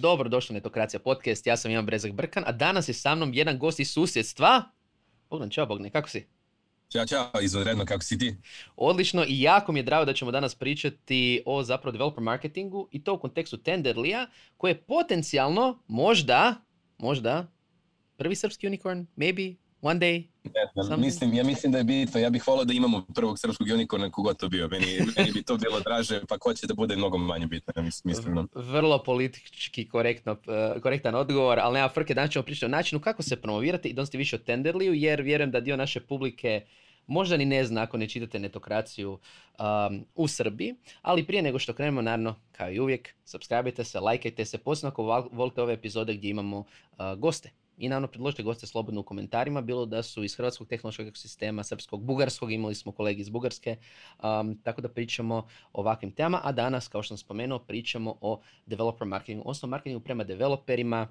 Dobro došli na Netokracija podcast, ja sam Ivan Brezak Brkan, a danas je sa mnom jedan gost iz susjedstva. Bogdan, čao Bogne, kako si? Ćao, čao, izvanredno, kako si ti? Odlično i jako mi je drago da ćemo danas pričati o zapravo developer marketingu i to u kontekstu Tenderlija, koji je potencijalno, možda, možda, prvi srpski unicorn, maybe, one day, ne znam, mislim, ja mislim da je bitno, ja bih volao da imamo prvog srpskog unicorna kogod to bio, meni, meni bi to bilo draže, pa ko će da bude mnogo manje bitno, ja mislim. Vrlo politički korektno, korektan odgovor, ali nema frke, danas ćemo pričati o načinu kako se promovirati i donositi više o Tenderliju, jer vjerujem da dio naše publike možda ni ne zna ako ne čitate netokraciju um, u Srbiji, ali prije nego što krenemo, naravno, kao i uvijek, subscribe se, lajkajte se, posebno ako volite ove epizode gdje imamo uh, goste i naravno predložite goste slobodno u komentarima, bilo da su iz hrvatskog tehnološkog ekosistema, srpskog, bugarskog, imali smo kolegi iz Bugarske, um, tako da pričamo o ovakvim temama, a danas, kao što sam spomenuo, pričamo o developer marketingu, odnosno marketingu prema developerima,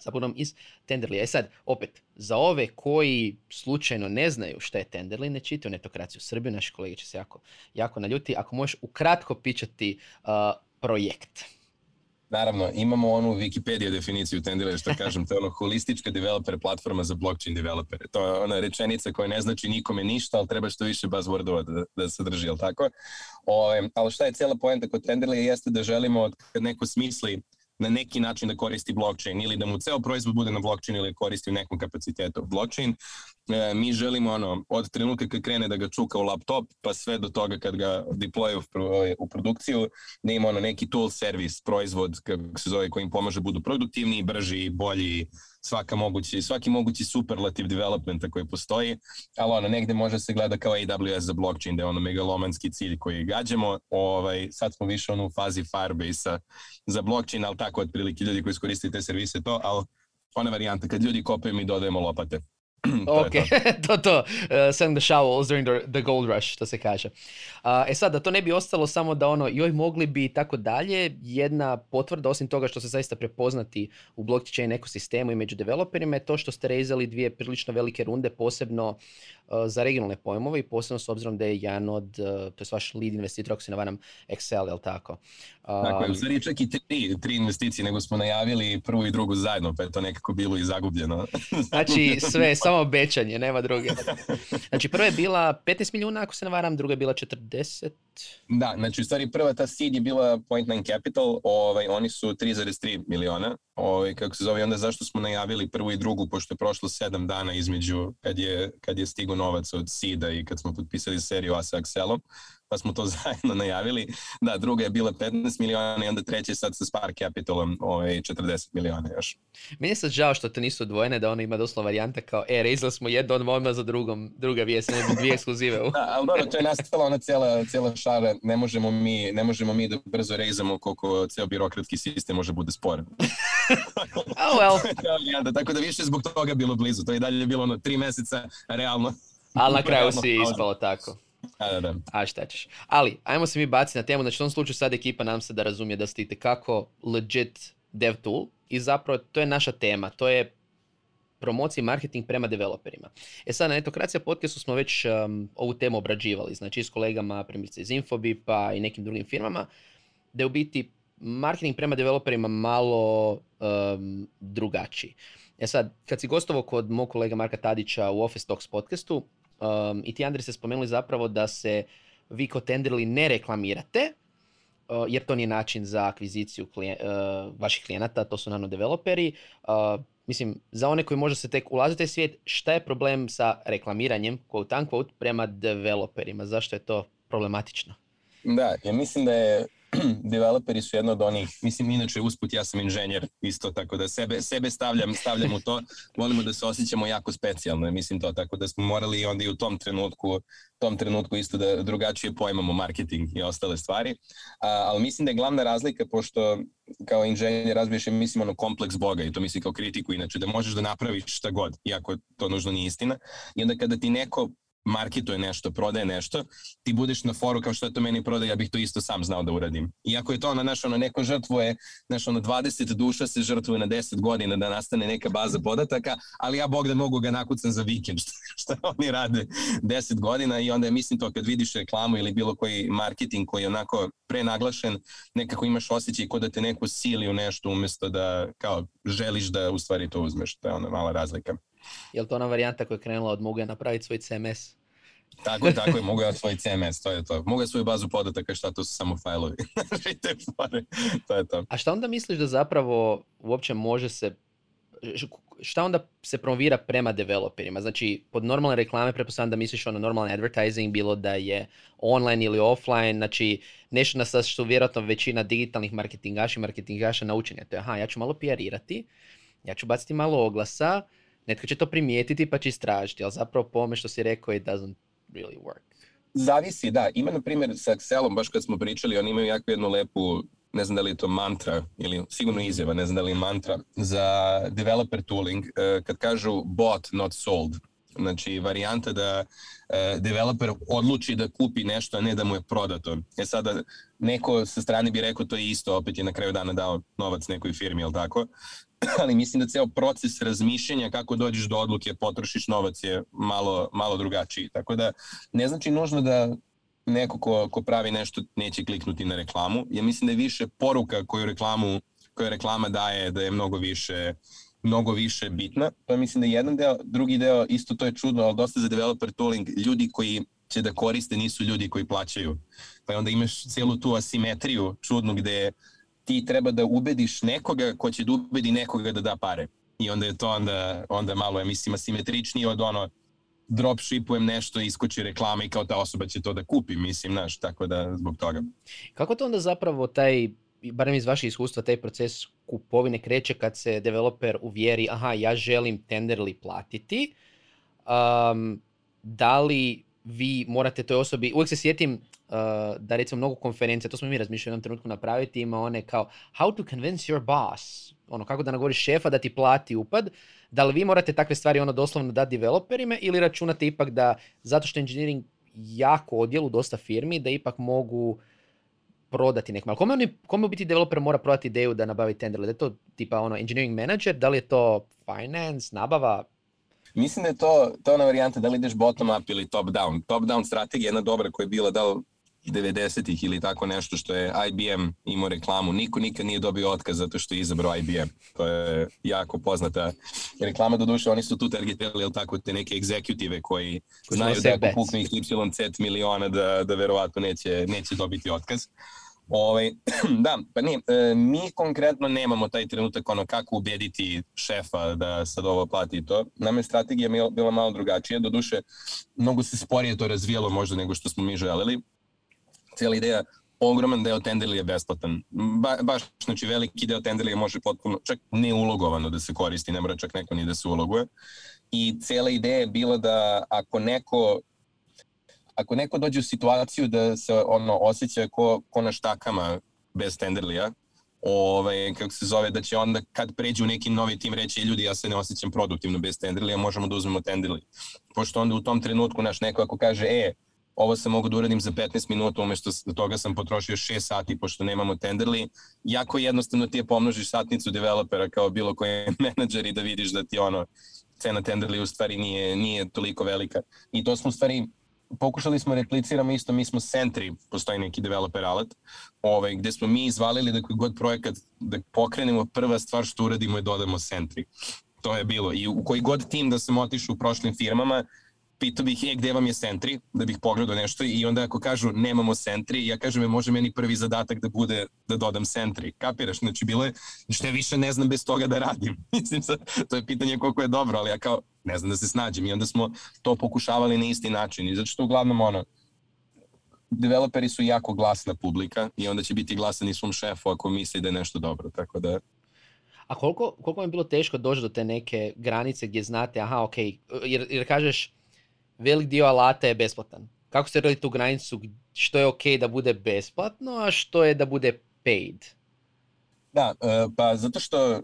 zapravo iz Tenderly. E sad, opet, za ove koji slučajno ne znaju šta je Tenderly, ne čitaju netokraciju Srbiju, naši kolege će se jako, jako naljuti. Ako možeš ukratko pičati uh, projekt. Naravno, imamo onu Wikipedia definiciju Tenderly, što kažem, to je ono holistička developer platforma za blockchain developere. To je ona rečenica koja ne znači nikome ništa, ali treba što više buzzwordova da, da sadrži, jel tako? O, ali šta je cijela poenta kod Tenderly jeste da želimo kad neko smisli na neki način da koristi blockchain ili da mu ceo proizvod bude na blockchain ili koristi u nekom kapacitetu blockchain. E, mi želimo ono, od trenutka kad krene da ga čuka u laptop pa sve do toga kad ga deploye u, u produkciju da ima ono neki tool service, proizvod kako se zove koji im pomaže budu produktivniji, brži, bolji, svaka mogući, svaki mogući superlativ developmenta koji postoji, ali ono, negde može se gleda kao AWS za blockchain, da je ono megalomanski cilj koji gađamo. Ovaj, sad smo više ono u fazi Firebase-a za blockchain, ali tako otprilike ljudi koji iskoristili te servise to, ali ona varijanta, kad ljudi kopaju mi dodajemo lopate. Ok, to to, uh, send the shovels during the, the gold rush, to se kaže. Uh, e sad, da to ne bi ostalo samo da ono, joj mogli bi tako dalje, jedna potvrda, osim toga što se zaista prepoznati u blockchain ekosistemu i među developerima, je to što ste rezali dvije prilično velike runde, posebno Uh, za regionalne pojmove i posebno s obzirom da je jedan od, uh, to je vaš lead investitor, ako se ne varam, Excel, je li tako? Tako je, u stvari čak i tri, tri investicije, nego smo najavili prvu i drugu zajedno, pa je to nekako bilo i zagubljeno. znači, sve, samo obećanje, nema druge. Znači, prva je bila 15 milijuna, ako se ne varam, druga je bila 40. Da, znači, u stvari prva ta seed je bila Point Nine Capital, ovaj, oni su 3,3 miliona, ovaj, kako se zove, onda zašto smo najavili prvu i drugu, pošto je prošlo sedam dana između kad je, kad je stigo novac od Sida i kad smo potpisali seriju A sa Axelom, pa smo to zajedno najavili. Da, druga je bila 15 miliona i onda treća je sad sa Spark Capitalom ovaj, 40 miliona još. Meni je sad žao što to nisu odvojene, da ono ima doslo varijanta kao, e, rezali smo jedno od odmah za drugom, druga vijest, ne dvije ekskluzive. da, ali dobro, to je nastala ona cijela, cijela šara, ne možemo mi, ne možemo mi da brzo rezamo koliko ceo birokratski sistem može bude sporan. oh well. da, tako da više zbog toga bilo blizu, to je dalje bilo ono tri meseca, realno. Ali na kraju si ispalo tako. A, da, da. A šta ćeš. Ali, ajmo se mi baciti na temu, znači u tom slučaju sad ekipa nam se da razumije da ste kako legit dev tool i zapravo to je naša tema, to je promocija i marketing prema developerima. E sad na Netokracija podcastu smo već um, ovu temu obrađivali, znači s kolegama, primjerice iz Infobipa i nekim drugim firmama, da je u biti marketing prema developerima malo um, drugačiji. E sad, kad si gostovao kod mog kolega Marka Tadića u Office Talks podcastu, um, i ti Andri ste spomenuli zapravo da se vi kod Tenderly ne reklamirate, uh, jer to nije način za akviziciju klije, uh, vaših klijenata, to su nano developeri. Uh, mislim, za one koji možda se tek ulaze u taj svijet, šta je problem sa reklamiranjem, quote unquote, prema developerima? Zašto je to problematično? Da, ja mislim da je developeri su jedno od onih, mislim inače usput ja sam inženjer isto, tako da sebe, sebe stavljam, stavljam u to, volimo da se osjećamo jako specijalno, mislim to, tako da smo morali onda i u tom trenutku, tom trenutku isto da drugačije pojmamo marketing i ostale stvari, A, ali mislim da je glavna razlika, pošto kao inženjer razbiješ mislim ono kompleks Boga i to misli kao kritiku, inače da možeš da napraviš šta god, iako to nužno nije istina, i onda kada ti neko marketuje nešto, prodaje nešto, ti budeš na foru kao što je to meni prodaje, ja bih to isto sam znao da uradim. Iako je to ono, znaš, ono, neko žrtvuje, znaš, ono, 20 duša se žrtvuje na 10 godina da nastane neka baza podataka, ali ja bog da mogu ga nakucam za vikend, što, što oni rade 10 godina i onda mislim to, kad vidiš reklamu ili bilo koji marketing koji je onako prenaglašen, nekako imaš osjećaj kod da te neko sili u nešto umesto da, kao, želiš da u stvari to uzmeš, to je ona mala razlika. Je li to ona varijanta koja je krenula od Muga napraviti svoj CMS? Tako je, tako je, mogu ja svoj CMS, to je to. Mogu ja svoju bazu podataka, šta to su samo fajlovi. to je to. A šta onda misliš da zapravo uopće može se, šta onda se promovira prema developerima? Znači, pod normalne reklame pretpostavljam da misliš ono normalni advertising, bilo da je online ili offline, znači nešto na što vjerojatno većina digitalnih marketingaša i marketingaša naučeni. To je, aha, ja ću malo PR-irati, ja ću baciti malo oglasa, netko će to primijetiti pa će istražiti, ali zapravo po ome što si rekao it doesn't really work. Zavisi, da. Ima, na primjer, sa Excelom, baš kad smo pričali, oni imaju jako jednu lepu, ne znam da li je to mantra, ili sigurno izjava, ne znam da li je mantra, za developer tooling, eh, kad kažu bought, not sold. Znači, varijanta da e, developer odluči da kupi nešto, a ne da mu je prodato. E sada, neko sa strane bi rekao to je isto, opet je na kraju dana dao novac nekoj firmi, jel tako? ali mislim da ceo proces razmišljanja kako dođeš do odluke, potrošiš novac je malo, malo drugačiji. Tako da ne znači nužno da neko ko, ko pravi nešto neće kliknuti na reklamu. Ja mislim da je više poruka koju reklamu koju reklama daje da je mnogo više mnogo više bitna. To je mislim da je jedan deo, drugi deo isto to je čudno, ali dosta za developer tooling ljudi koji će da koriste nisu ljudi koji plaćaju. Pa onda imaš celu tu asimetriju čudnu gde ti treba da ubediš nekoga ko će da ubedi nekoga da da pare. I onda je to onda, onda malo, ja mislim, asimetričnije od ono dropshipujem nešto, iskoči reklama i kao ta osoba će to da kupi, mislim, znaš, tako da zbog toga. Kako to onda zapravo taj, barem iz vašeg iskustva, taj proces kupovine kreće kad se developer uvjeri, aha, ja želim tenderli platiti, um, da li vi morate toj osobi, uvijek se sjetim da recimo mnogo konferencija, to smo mi razmišljali u jednom trenutku napraviti, ima one kao how to convince your boss, ono kako da nagovoriš šefa da ti plati upad, da li vi morate takve stvari ono doslovno dati developerima ili računate ipak da zato što engineering jako odjelu dosta firmi da ipak mogu prodati nekom. Ali kome, oni, kome u biti developer mora prodati ideju da nabavi tender? Da je to tipa ono engineering manager, da li je to finance, nabava, Mislim da je to, to ona varijanta da li ideš bottom up ili top down. Top down strategija je jedna dobra koja je bila da li 90-ih ili tako nešto što je IBM imao reklamu. Niko nikad nije dobio otkaz zato što je izabrao IBM. To je jako poznata reklama. Do duše, oni su tu targetirali tako te neke egzekutive koji Ko znaju da ako pukne ih YZ miliona da, da verovatno neće, neće dobiti otkaz. Ovaj, da, pa ne, e, mi konkretno nemamo taj trenutak ono kako ubediti šefa da sad ovo plati to. Nama je strategija bila malo drugačija, do duše mnogo se sporije to razvijalo možda nego što smo mi želeli. Cijela ideja ogroman deo tenderlija je besplatan. Ba, baš, znači veliki deo tenderlija može potpuno, čak neulogovano da se koristi, ne mora čak neko ni da se uloguje. I cijela ideja je bila da ako neko ako neko dođe u situaciju da se ono osjeća ko, ko na štakama bez tenderlija, ovaj, kako se zove, da će onda kad pređe u neki novi tim reći ljudi ja se ne osjećam produktivno bez tenderlija, možemo da uzmemo tenderli. Pošto onda u tom trenutku naš neko ako kaže, e, ovo sam mogu da uradim za 15 minuta, umesto toga sam potrošio 6 sati pošto nemamo tenderli, jako jednostavno ti je pomnožiš satnicu developera kao bilo koji menadžer i da vidiš da ti ono, cena tenderli u stvari nije, nije toliko velika. I to smo u stvari pokušali smo repliciramo isto, mi smo Sentry, postoji neki developer alat, ovaj, gde smo mi izvalili da koji god projekat da pokrenemo, prva stvar što uradimo je dodamo Sentry. To je bilo. I u koji god tim da sam otišao u prošlim firmama, pitao bih, e, gde vam je Sentry, da bih pogledao nešto i onda ako kažu nemamo Sentry, ja kažem, e, može meni prvi zadatak da bude da dodam Sentry. Kapiraš? Znači, bilo je, što ja više ne znam bez toga da radim. Mislim, to je pitanje koliko je dobro, ali ja kao, ne znam da se snađem i onda smo to pokušavali na isti način i zato što uglavnom ono, developeri su jako glasna publika i onda će biti glasan i svom šefu ako misli da je nešto dobro, tako da a koliko, koliko vam je bilo teško doći do te neke granice gdje znate, aha, ok, jer, jer kažeš, velik dio alata je besplatan. Kako ste radili tu granicu što je ok da bude besplatno, a što je da bude paid? Da, e, pa zato što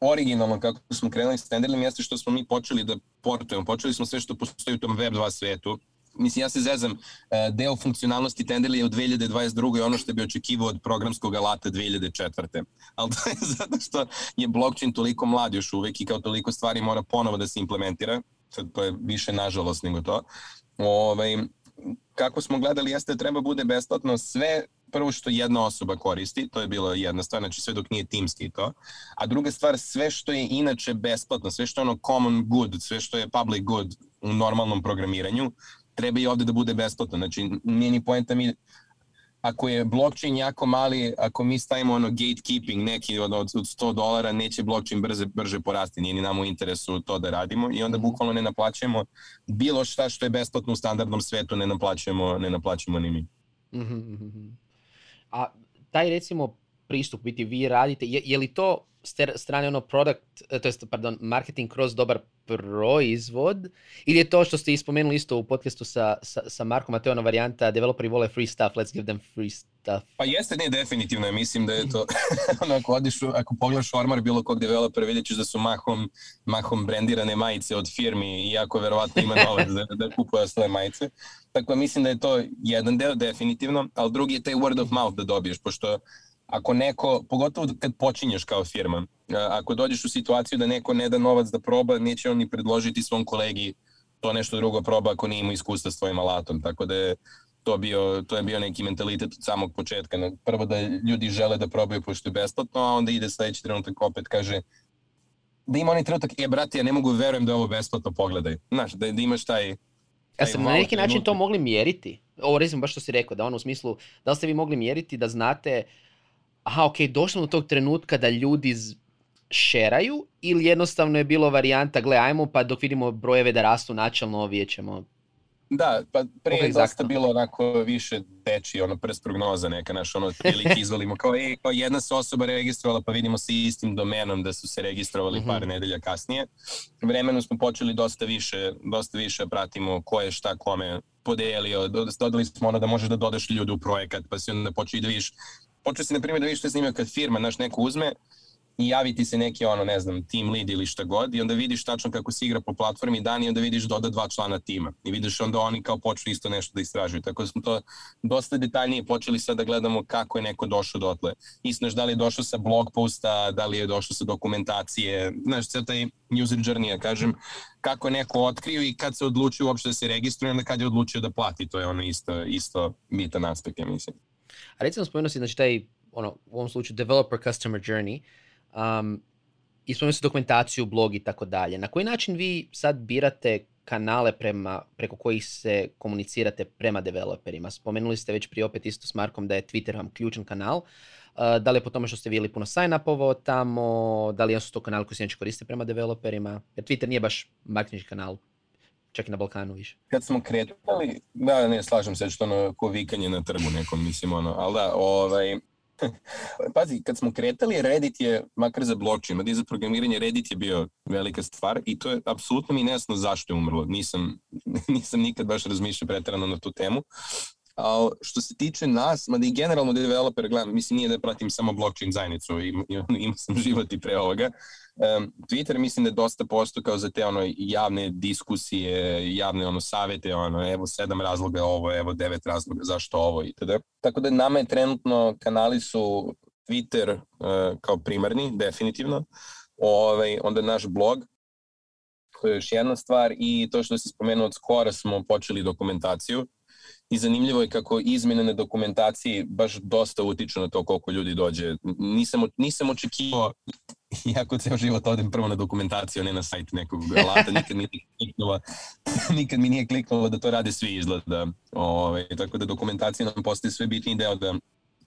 originalno kako smo krenuli s tenderima jeste što smo mi počeli da portujemo. Počeli smo sve što postoji u tom Web 2 svetu, mislim ja se zezam, e, deo funkcionalnosti Tenderly je u 2022. ono što bi očekivao od programskog alata 2004. Ali to je zato što je blockchain toliko mlad još uvek i kao toliko stvari mora ponovo da se implementira, sad to je više nažalost nego to. Ovaj, kako smo gledali jeste da treba bude besplatno sve prvo što jedna osoba koristi, to je bilo jedna stvar, znači sve dok nije timski to, a druga stvar, sve što je inače besplatno, sve što je ono common good, sve što je public good u normalnom programiranju, treba i ovde da bude besplatno, znači nije ni poenta mi ako je blockchain jako mali, ako mi stavimo ono gatekeeping neki od, od 100 dolara, neće blockchain brže, brže porasti, nije ni nam u interesu to da radimo i onda mhm. bukvalno ne naplaćujemo bilo šta što je besplatno u standardnom svetu, ne naplaćujemo, ne naplaćujemo ni mi. Mm -hmm. A taj recimo pristup, biti vi radite, je, je li to strane ono product, e, to jest, pardon, marketing kroz dobar proizvod ili je to što ste ispomenuli isto u podcastu sa, sa, sa Markom, a varijanta developeri vole free stuff, let's give them free stuff. Pa jeste, ne, definitivno, mislim da je to, ono, ako, odiš, ako pogledaš ormar bilo kog developera, vidjet ćeš da su mahom, mahom brendirane majice od firmi, iako verovatno ima novac da, da kupuje svoje majice. Tako da mislim da je to jedan deo, definitivno, ali drugi je taj word of mouth da dobiješ, pošto ako neko, pogotovo kad počinješ kao firma, ako dođeš u situaciju da neko ne da novac da proba, neće on ni predložiti svom kolegi to nešto drugo proba ako nije imao iskustva s tvojim alatom, tako da je to, bio, to je bio neki mentalitet od samog početka. Prvo da ljudi žele da probaju pošto je besplatno, a onda ide sledeći trenutak opet kaže da ima onaj trenutak, e brate, ja ne mogu verujem da je ovo besplatno, pogledaj. Znaš, da, da imaš taj, Ja ste na neki način to mogli mjeriti? Ovo recimo baš što si rekao, da ono u smislu, da li ste vi mogli mjeriti da znate aha, ok, došlo do tog trenutka da ljudi šeraju ili jednostavno je bilo varijanta, gle, ajmo pa dok vidimo brojeve da rastu načalno, ovije ćemo Da, pa prije je dosta bilo onako više teči, ono prst prognoza neka, naš ono prilike izvolimo, kao, e, kao jedna se osoba registrovala pa vidimo se istim domenom da su se registrovali mm -hmm. par nedelja kasnije. Vremenu smo počeli dosta više, dosta više pratimo ko je šta kome podelio, dodali smo ono da možeš da dodaš ljude u projekat, pa si onda počeli da vidiš počeo si na primjer da vidiš što je snimio kad firma, naš neko uzme i javi ti se neki ono, ne znam, team lead ili šta god i onda vidiš tačno kako se igra po platformi dan i onda vidiš doda dva člana tima i vidiš onda oni kao počeli isto nešto da istražuju. Tako da smo to dosta detaljnije počeli sad da gledamo kako je neko došao dotle. Isto da li je došao sa blog posta, da li je došao sa dokumentacije, znaš, sve taj user journey, ja kažem, kako je neko otkrio i kad se odlučio uopšte da se registruje, onda kad je odlučio da plati, to je ono isto, isto bitan aspekt, ja mislim. A recimo spomenuo si, znači taj, ono, u ovom slučaju developer customer journey, um, i spomenuo si dokumentaciju, blog i tako dalje. Na koji način vi sad birate kanale prema, preko kojih se komunicirate prema developerima? Spomenuli ste već prije opet isto s Markom da je Twitter vam ključan kanal. Uh, da li je po tome što ste vidjeli puno sign-upova tamo, da li su to kanali koji se neće koriste prema developerima? Jer Twitter nije baš marketinški kanal čak i na Balkanu više. Kad smo kretali, da, ne, slažem se, što ono, ko vikanje na trgu nekom, mislim, ono, ali da, ovaj, Pazi, kad smo kretali, Reddit je, makar za blockchain, mada za programiranje, Reddit je bio velika stvar i to je apsolutno mi nejasno zašto je umrlo. Nisam, nisam nikad baš razmišljao pretarano na tu temu. A što se tiče nas, mada i generalno developer, gledam, mislim nije da pratim samo blockchain zajednicu, ima, ima sam život i pre ovoga, Um, Twitter mislim da je dosta kao za te ono javne diskusije, javne ono savete, ono evo sedam razloga ovo, evo devet razloga zašto ovo itd. Tako da nama je trenutno kanali su Twitter uh, kao primarni, definitivno. Ovaj, onda naš blog, to je još jedna stvar i to što se spomenuo od skora smo počeli dokumentaciju i zanimljivo je kako izmene na dokumentaciji baš dosta utiču na to koliko ljudi dođe. Nisam, nisam očekivao iako ceo život odem prvo na dokumentaciju, ne na sajt nekog alata, nikad mi kliknulo, nikad mi nije kliknulo da to rade svi izgleda. Ove, ovaj, tako da dokumentacija nam postaje sve bitniji deo da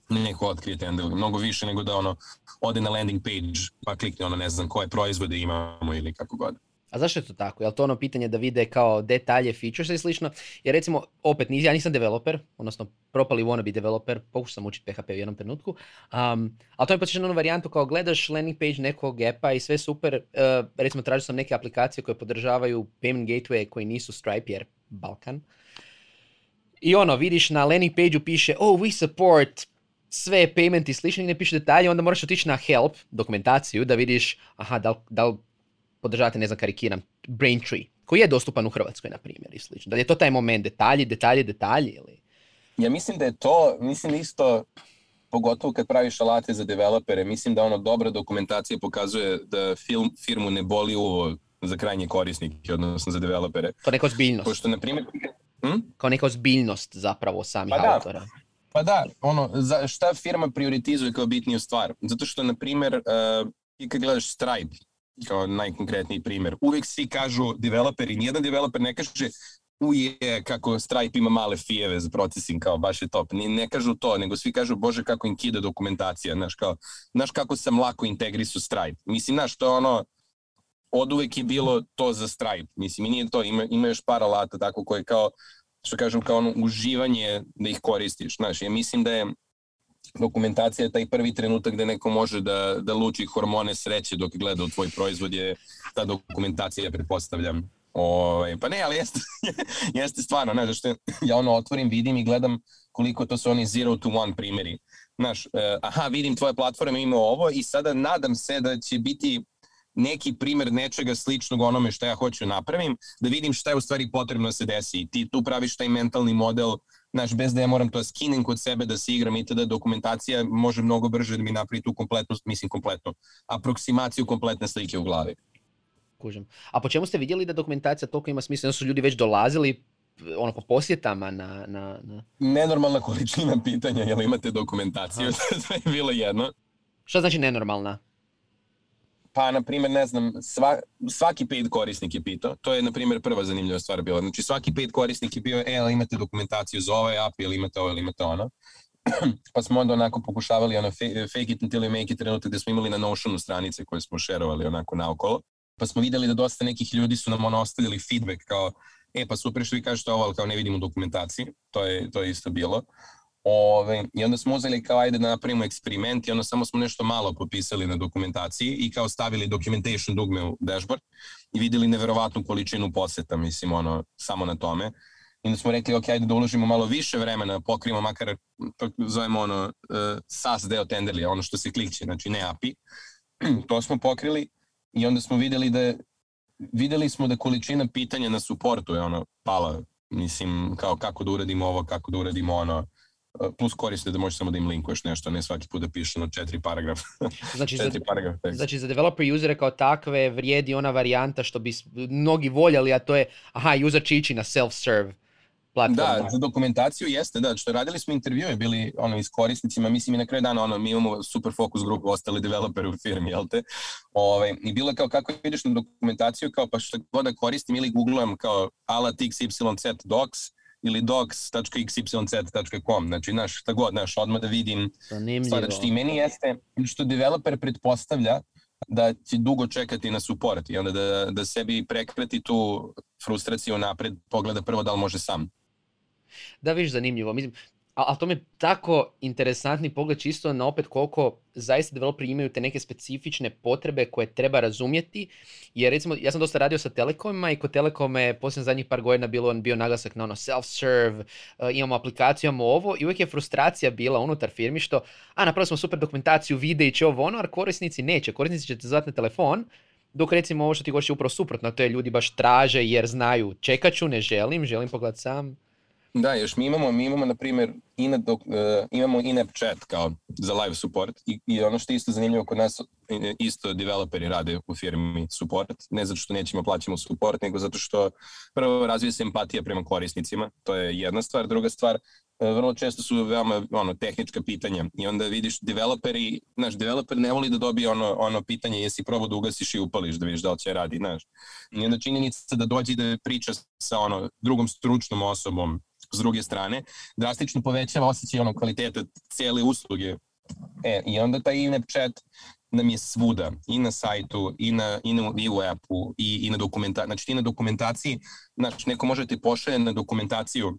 neko otkrije Tendel, mnogo više nego da ono ode na landing page pa klikne ono ne znam koje proizvode imamo ili kako god. A zašto je to tako? Je li to ono pitanje da vide kao detalje, features i slično? Jer recimo, opet, ja nisam developer, odnosno propali wannabe developer, pokušao sam učiti PHP u jednom trenutku, um, ali to je počešeno ono varijantu kao gledaš landing page nekog appa i sve super, uh, recimo tražio sam neke aplikacije koje podržavaju payment gateway koji nisu Stripe jer Balkan. I ono, vidiš na landing page-u piše, oh, we support sve payment i slično i ne piše detalje, onda moraš otići na help dokumentaciju da vidiš, aha, da li, da li podržavate, ne znam, karikiram, Braintree. koji je dostupan u Hrvatskoj, na primjer, i slično. Da li je to taj moment, detalji, detalji, detalji ili... Ja mislim da je to, mislim isto, pogotovo kad praviš alate za developere, mislim da ono dobra dokumentacija pokazuje da film, firmu ne boli uvo za krajnje korisnike, odnosno za developere. To neka ozbiljnost. Pošto, na primjer, hm? Kao neka ozbiljnost zapravo samih pa da. autora. Pa da, ono, za šta firma prioritizuje kao bitniju stvar? Zato što, na primjer, uh, ti kad gledaš Stripe, kao najkonkretniji primjer, uvijek svi kažu developeri, nijedan developer ne kaže uje kako Stripe ima male fijeve za procesing, kao baš je top. Ne, ne kažu to, nego svi kažu bože kako im kida dokumentacija, znaš, kao, znaš kako sam lako integrisu Stripe. Mislim, znaš, to je ono, od uvek je bilo to za Stripe. Mislim, i nije to, ima, ima još par alata tako koje kao, što kažem, kao ono uživanje da ih koristiš. Znaš, ja mislim da je dokumentacija je taj prvi trenutak gde neko može da, da luči hormone sreće dok gleda u tvoj proizvod je ta dokumentacija, pretpostavljam. O, ovaj, pa ne, ali jeste, jeste stvarno, znaš, zašto ja ono otvorim, vidim i gledam koliko to su oni zero to one primjeri. Znaš, eh, aha, vidim tvoja platforma ima ovo i sada nadam se da će biti neki primer nečega sličnog onome što ja hoću napravim, da vidim šta je u stvari potrebno da se desi. Ti tu praviš taj mentalni model, znaš, bez da ja moram to skinem kod sebe da se igram i tada dokumentacija može mnogo brže da mi napravi tu kompletnu, mislim kompletnu, aproksimaciju kompletne slike u glavi. Kužem. A po čemu ste vidjeli da dokumentacija toliko ima smisla? su ljudi već dolazili ono po posjetama na, na, na... Nenormalna količina pitanja, jel imate dokumentaciju? to je bilo jedno. Šta znači nenormalna? Pa na primjer, ne znam, sva, svaki paid korisnik je pitao, to je na primjer prva zanimljiva stvar bila, znači svaki paid korisnik je bio, e, ali imate dokumentaciju za ovaj app ili imate ovo ili imate ono, pa smo onda onako pokušavali ono fake it until you make it trenutak gde smo imali na Notionu stranice koje smo šerovali onako naokolo, pa smo videli da dosta nekih ljudi su nam ono ostavili feedback kao, e pa super što vi kažete ovo, ali kao ne vidimo dokumentaciji, to je, to je isto bilo. Ove, I onda smo uzeli kao ajde da napravimo eksperiment i onda samo smo nešto malo popisali na dokumentaciji i kao stavili documentation dugme u dashboard i videli neverovatnu količinu poseta, mislim, ono, samo na tome. I onda smo rekli, ok, ajde da uložimo malo više vremena, pokrijemo makar, zovemo ono, uh, SAS deo Tenderly, ono što se klikće, znači ne API. to smo pokrili i onda smo videli da videli smo da količina pitanja na suportu je ono pala, mislim, kao kako da uradimo ovo, kako da uradimo ono, plus koriste da možeš samo da im linkuješ nešto, ne svaki put da piše na četiri paragrafa. Znači, četiri za, paragraf znači za developer usere kao takve vrijedi ona varijanta što bi mnogi voljeli, a to je aha, user će ići na self-serve platforma. Da, za dokumentaciju jeste, da, što radili smo intervjue, bili ono, s korisnicima, mislim i na kraju dana, ono, mi imamo super fokus grupu, ostali developeri u firmi, jel te? Ove, I bilo kao kako ideš na dokumentaciju, kao pa što god da koristim ili googlujem kao alat XYZ docs, ili docs.xyz.com, znači, znaš, šta god, znaš, odmah da vidim stvar, znači, ti meni jeste, što developer pretpostavlja da će dugo čekati na support i onda da, da sebi prekrati tu frustraciju napred, pogleda prvo da li može sam. Da, viš, zanimljivo. Mislim, a, to mi je tako interesantni pogled čisto na opet koliko zaista developeri imaju te neke specifične potrebe koje treba razumjeti. Jer recimo, ja sam dosta radio sa telekomima i kod telekome je posljednjih zadnjih par godina bilo on bio naglasak na ono self-serve, uh, imamo aplikaciju, imamo ovo i uvijek je frustracija bila unutar firmi što, a napravili smo super dokumentaciju, vide i će ovo ono, a korisnici neće. Korisnici će te zvati na telefon, dok recimo ovo što ti govorio upravo suprotno, to je ljudi baš traže jer znaju čekat ću, ne želim, želim pogledati sam. Da, još mi imamo, mi imamo na primjer, in uh, imamo in-app chat kao za live support I, i ono što je isto zanimljivo kod nas, isto developeri rade u firmi support, ne zato što nećemo plaćamo support, nego zato što prvo razvije se empatija prema korisnicima, to je jedna stvar, druga stvar, uh, vrlo često su veoma ono, tehnička pitanja i onda vidiš developeri, znaš, developer ne voli da dobije ono, ono pitanje jesi probao da ugasiš i upališ da vidiš da li će radi, znaš. I onda činjenica da dođe da priča sa ono, drugom stručnom osobom s druge strane, drastično povećava osjećaj onog kvaliteta cijele usluge. E, I onda taj in chat nam je svuda, i na sajtu, i, na, i, na, i u appu, i, i na dokumentaciji. Znači ti na dokumentaciji, znači neko može ti pošalje na dokumentaciju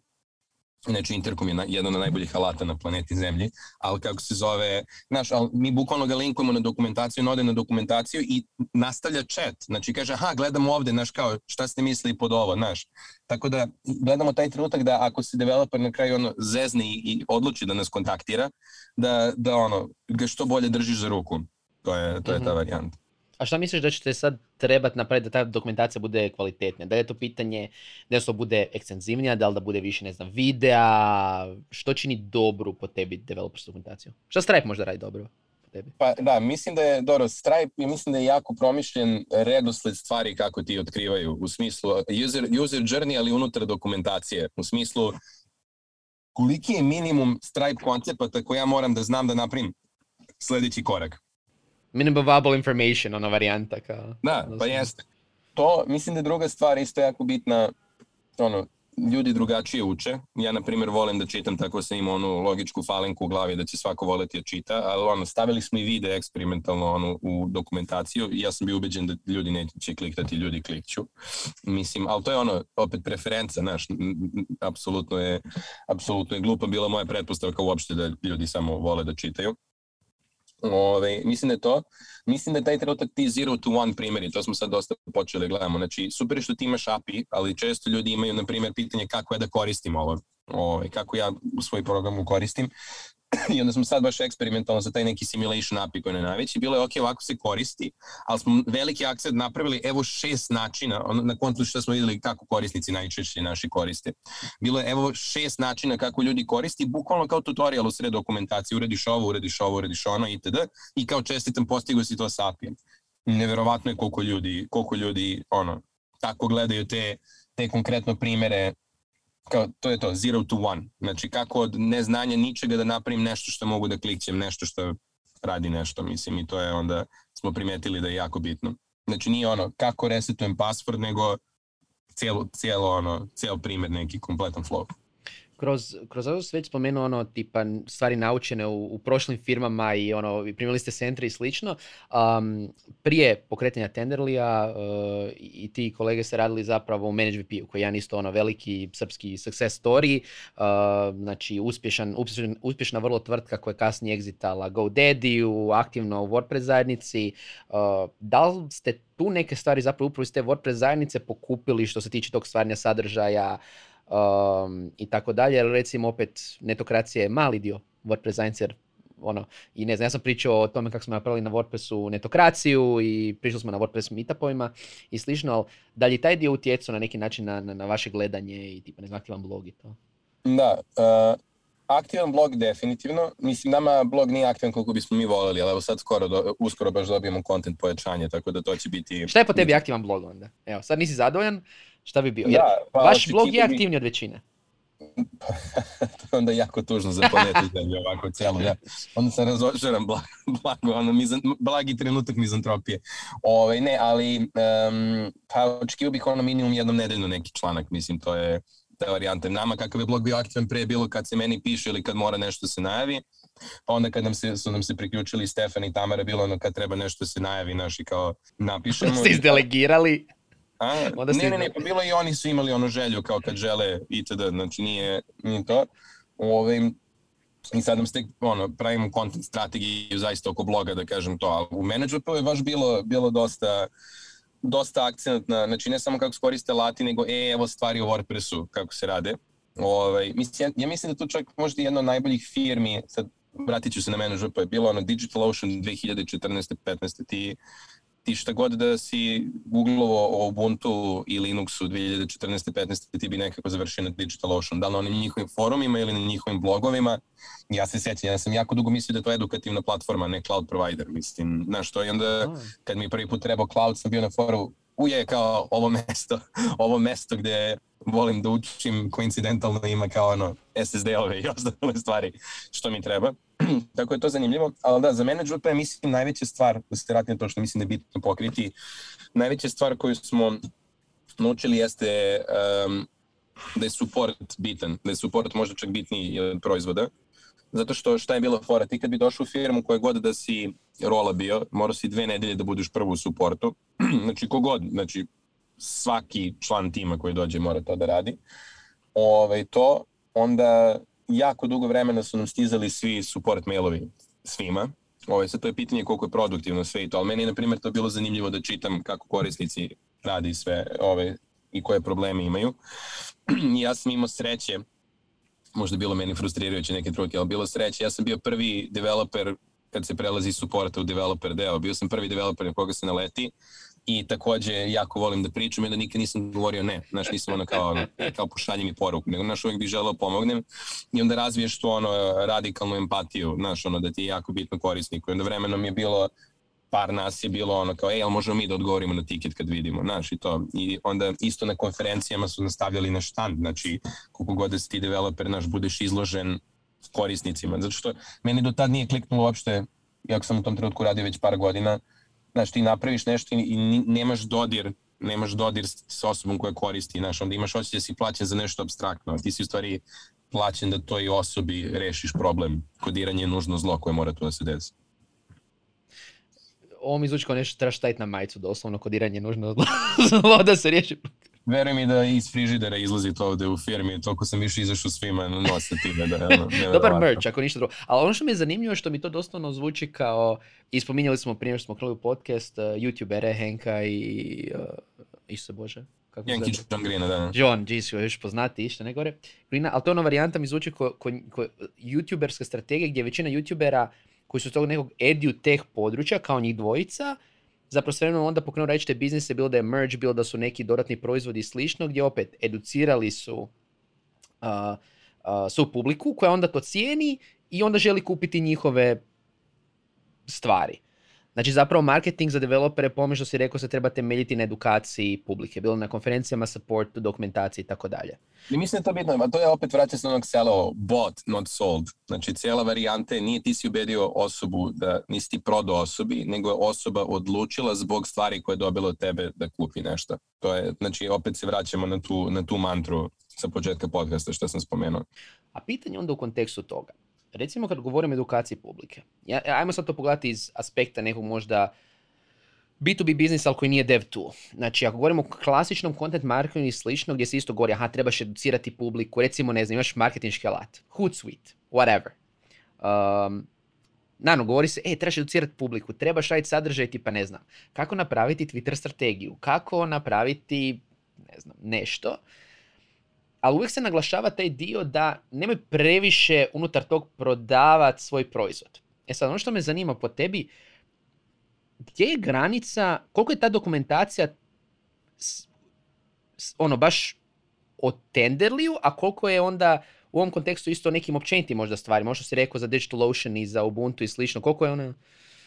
Inače, Intercom je na, jedan od najboljih alata na planeti Zemlji, ali kako se zove, znaš, ali mi bukvalno ga linkujemo na dokumentaciju, on ode na dokumentaciju i nastavlja chat. Znači, kaže, aha, gledamo ovde, znaš, kao, šta ste mislili pod ovo, znaš. Tako da, gledamo taj trenutak da ako se developer na kraju ono zezne i, i odluči da nas kontaktira, da, da ono, ga što bolje držiš za ruku. To je, to je ta mhm. varijanta. A šta misliš da ćete sad trebati napraviti da ta dokumentacija bude kvalitetnija? Da li je to pitanje da to bude ekstenzivnija, da li da bude više, ne znam, videa? Što čini dobru po tebi developers dokumentaciju? Šta Stripe možda radi dobro? po Tebi? Pa da, mislim da je, dobro, Stripe i mislim da je jako promišljen redosled stvari kako ti otkrivaju, u smislu user, user journey, ali unutar dokumentacije, u smislu koliki je minimum Stripe koncepata koji ja moram da znam da napravim sledeći korak. Minimum information, ona varijanta. Kao, Da, pa jeste. To, mislim da je druga stvar isto jako bitna, ono, ljudi drugačije uče. Ja, na primjer, volim da čitam, tako sam imao onu logičku falinku u glavi da će svako voleti da čita, ali ono, stavili smo i vide eksperimentalno ono, u dokumentaciju i ja sam bio ubeđen da ljudi neće kliktati, ljudi klikću. Mislim, ali to je ono, opet preferenca, znaš, apsolutno je, apsolutno je glupa bila moja pretpostavka uopšte da ljudi samo vole da čitaju. Ove, mislim da je to. Mislim da je taj trenutak ti zero to one primjeri, to smo sad dosta počeli da gledamo. Znači, super što ti imaš API, ali često ljudi imaju, na primjer, pitanje kako je da koristim ovo, ove, kako ja u svoj programu koristim. I onda smo sad baš eksperimentalno za taj neki simulation API koji je najveći. Bilo je ok, ovako se koristi, ali smo veliki akcent napravili, evo šest načina, ono, na kontu što smo videli kako korisnici najčešće naši koriste. Bilo je evo šest načina kako ljudi koristi, bukvalno kao tutorial u sred dokumentacije, urediš ovo, urediš ovo, urediš ono, itd. I kao čestitam, postigo si to sa API-em. Neverovatno je koliko ljudi, koliko ljudi ono, tako gledaju te, te konkretno primere kao, to je to, zero to one. Znači, kako od neznanja ničega da napravim nešto što mogu da klikćem, nešto što radi nešto, mislim, i to je onda, smo primetili da je jako bitno. Znači, nije ono, kako resetujem password, nego cijelo, cijelo ono, cijel primjer, neki kompletan flow. Kroz, kroz ovo već spomenuo ono tipa stvari naučene u, u prošlim firmama i ono primili ste centre i slično. Um, prije pokretanja Tenderlija uh, i ti kolege ste radili zapravo u ManageVP-u koji je jedan isto ono veliki srpski success story. Uh, znači uspješan, uspješan, uspješna vrlo tvrtka koja je kasnije exitala GoDaddy-u, aktivno u WordPress zajednici. Uh, da li ste tu neke stvari zapravo upravo iz te WordPress zajednice pokupili što se tiče tog stvaranja sadržaja, um, i tako dalje, jer recimo opet netokracija je mali dio WordPress jer ono, i ne znam, ja sam pričao o tome kako smo napravili na WordPressu netokraciju i pričali smo na WordPress meetupovima i slično, ali da li taj dio utjecao na neki način na, na, na vaše gledanje i tipa, ne znam, aktivan blog i to? Da, uh, aktivan blog definitivno. Mislim, nama blog nije aktivan koliko bismo mi voleli, ali evo sad skoro, do, uskoro baš dobijemo content pojačanje, tako da to će biti... Šta je po tebi aktivan blog onda? Evo, sad nisi zadovoljan, šta bi bio? Jer Da, pa vaš blog je aktivniji od većine. to je onda jako tužno za planetu zemlju ovako cijelo, ja. Onda sam razočaran blago, blago ono, mizan, blagi trenutak mizantropije. Ove, ne, ali um, pa očekivao bih ono minimum jednom nedeljno neki članak, mislim, to je ta varijanta. Nama kakav je blog bio aktivan pre bilo kad se meni piše ili kad mora nešto se najavi, pa onda kad nam se, su nam se priključili Stefan i Tamara, bilo ono kad treba nešto se najavi, naši kao napišemo. Ste izdelegirali. A, Onda ne, ne, ne, pa bilo i oni su imali ono želju kao kad žele itd. Znači nije, nije to. Ove, I sad nam ste, ono, pravimo content strategiju zaista oko bloga, da kažem to, ali u managementu je baš bilo, bilo dosta, dosta akcent na, znači ne samo kako se koriste lati, nego e, evo stvari u WordPressu, kako se rade. Ovaj, mislim, ja, ja mislim da tu čak možda jedna od najboljih firmi, sad vratit ću se na managementu, je bilo ono DigitalOcean 2014. 15. Ti, ti šta god da si googlovo o Ubuntu i Linuxu 2014. 15. ti bi nekako završio na DigitalOcean, da li na onim njihovim forumima ili na njihovim blogovima. Ja se sjećam, ja sam jako dugo mislio da je to edukativna platforma, ne cloud provider, mislim, znaš to, i onda kad mi prvi put trebao cloud sam bio na foru, uje kao ovo mesto, ovo mesto gde volim da učim, koincidentalno ima kao ono SSD-ove i ostale stvari što mi treba. Tako je to zanimljivo, ali da, za mene Drupal je mislim najveća stvar, da se vratim na to što mislim da je bitno pokriti, najveća stvar koju smo naučili jeste um, da je support bitan, da je support možda čak bitniji od proizvoda, zato što šta je bila fora, ti kad bi došao u firmu koje god da si rola bio, morao si dve nedelje da budeš prvo u supportu, znači kogod, znači svaki član tima koji dođe mora to da radi, Ove, to, onda jako dugo vremena su nam stizali svi support mailovi svima, Ove, sad to je pitanje koliko je produktivno sve i to, ali meni je, na primjer, to bilo zanimljivo da čitam kako korisnici radi sve ove, i koje probleme imaju. Ja sam imao sreće, možda bilo meni frustrirajuće neke truke, ali bilo sreće, ja sam bio prvi developer kad se prelazi supporta u developer deo. Bio sam prvi developer na koga se naleti i takođe jako volim da pričam i da nikad nisam govorio ne, znaš, nisam ono kao, kao pošalji mi poruku, nego znaš, uvijek bih želeo da pomognem i onda razviješ tu ono radikalnu empatiju, znaš, ono da ti je jako bitno korisniku. I onda vremenom je bilo par nas je bilo ono kao, ej, ali možemo mi da odgovorimo na tiket kad vidimo, znaš, i to. I onda isto na konferencijama su nastavljali na štand, znači, koliko god da si ti developer, znaš, budeš izložen korisnicima, zato što meni do tad nije kliknulo uopšte, iako sam u tom trenutku radio već par godina, znaš, ti napraviš nešto i nemaš dodir nemaš dodir sa osobom koja koristi, znaš, onda imaš osjećaj da si plaćen za nešto abstraktno, ti si u stvari plaćen da toj osobi rešiš problem. Kodiranje je nužno zlo koje mora tu da se desi ovo mi zvuči kao nešto trebaš staviti na majicu, doslovno kodiranje nužno zlo da se riješi. Veruj mi da iz frižidera izlazi to ovde u firmi, toliko sam više izašao svima na nos time. Da, ono, Dobar merch, ako ništa drugo. Ali ono što mi je zanimljivo što mi to doslovno zvuči kao, ispominjali smo prije što smo krenuli podcast, uh, youtubere Henka i uh, Isuse Bože. Kako Henki John Green, da. John, jeez, još poznati išta, ne gore. Grina, ali to je ona varijanta mi zvuči kao ko, ko, youtuberska strategija gdje većina youtubera koji su tog nekog teh područja, kao njih dvojica, zapravo sve onda pokrenu različite biznise, bilo da je merge, bilo da su neki dodatni proizvodi i slično, gdje opet educirali su uh, uh, su publiku koja onda to cijeni i onda želi kupiti njihove stvari. Znači zapravo marketing za developere, pome što si rekao, se treba temeljiti na edukaciji publike, bilo na konferencijama, supportu, dokumentaciji i tako dalje. I mislim da to bitno, a to je opet vraća se na onog selo bought, not sold. Znači cijela varijanta je, nije ti si ubedio osobu da nisi ti prodao osobi, nego je osoba odlučila zbog stvari koje je dobila od tebe da kupi nešto. To je, znači opet se vraćamo na tu, na tu mantru sa početka podcasta što sam spomenuo. A pitanje onda u kontekstu toga recimo kad govorimo o edukaciji publike, ja, ajmo sad to pogledati iz aspekta nekog možda B2B biznis, ali koji nije dev tool. Znači, ako govorimo o klasičnom content marketingu i slično, gdje se isto govori, aha, trebaš educirati publiku, recimo, ne znam, imaš marketinški alat, Hootsuite, whatever. Um, Naravno, govori se, e, trebaš educirati publiku, trebaš raditi sadržaj, tipa ne znam, kako napraviti Twitter strategiju, kako napraviti, ne znam, nešto ali uvijek se naglašava taj dio da nemoj previše unutar tog prodavati svoj proizvod. E sad, ono što me zanima po tebi, gdje je granica, koliko je ta dokumentacija ono baš o tenderliju, a koliko je onda u ovom kontekstu isto nekim općenitim možda stvari, možda si rekao za DigitalOcean i za Ubuntu i slično, koliko je ona...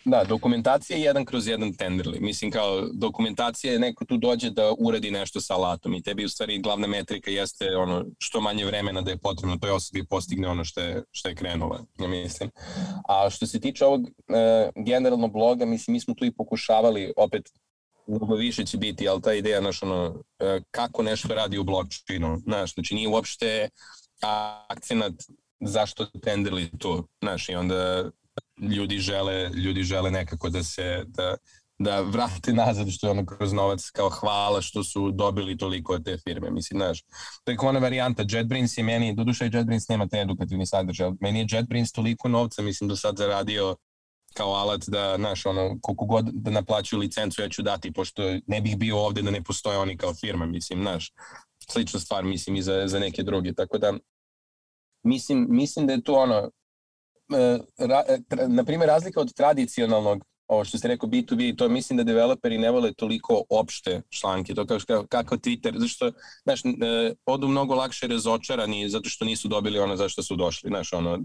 Da, dokumentacija je jedan kroz jedan tenderli. Mislim kao dokumentacija je neko tu dođe da uradi nešto sa alatom i tebi u stvari glavna metrika jeste ono što manje vremena da je potrebno toj osobi postigne ono što je, što je krenula, ja mislim. A što se tiče ovog e, generalno bloga, mislim mi smo tu i pokušavali opet mnogo više će biti, ali ta ideja, znaš, ono, e, kako nešto radi u blockchainu, znaš, znači nije uopšte akcenat zašto tenderli to, znaš, i onda ljudi žele, ljudi žele nekako da se, da, da vrate nazad što je ono kroz novac kao hvala što su dobili toliko od te firme. Mislim, znaš, je ona varijanta. JetBrains je meni, doduše JetBrains nema te edukativni sadržaj, meni je JetBrains toliko novca, mislim, do sad zaradio kao alat da, znaš, ono, koliko god da naplaćuju licencu ja ću dati, pošto ne bih bio ovde da ne postoje oni kao firma, mislim, znaš, slična stvar, mislim, i za, za neke druge, tako da, mislim, mislim da je to ono, ra, e, tra, na primjer, razlika od tradicionalnog ovo što ste rekao B2B, to mislim da developeri ne vole toliko opšte članke, to kao kako Twitter, zato što, znaš, e, odu mnogo lakše razočarani zato što nisu dobili ono za što su došli, znaš, ono,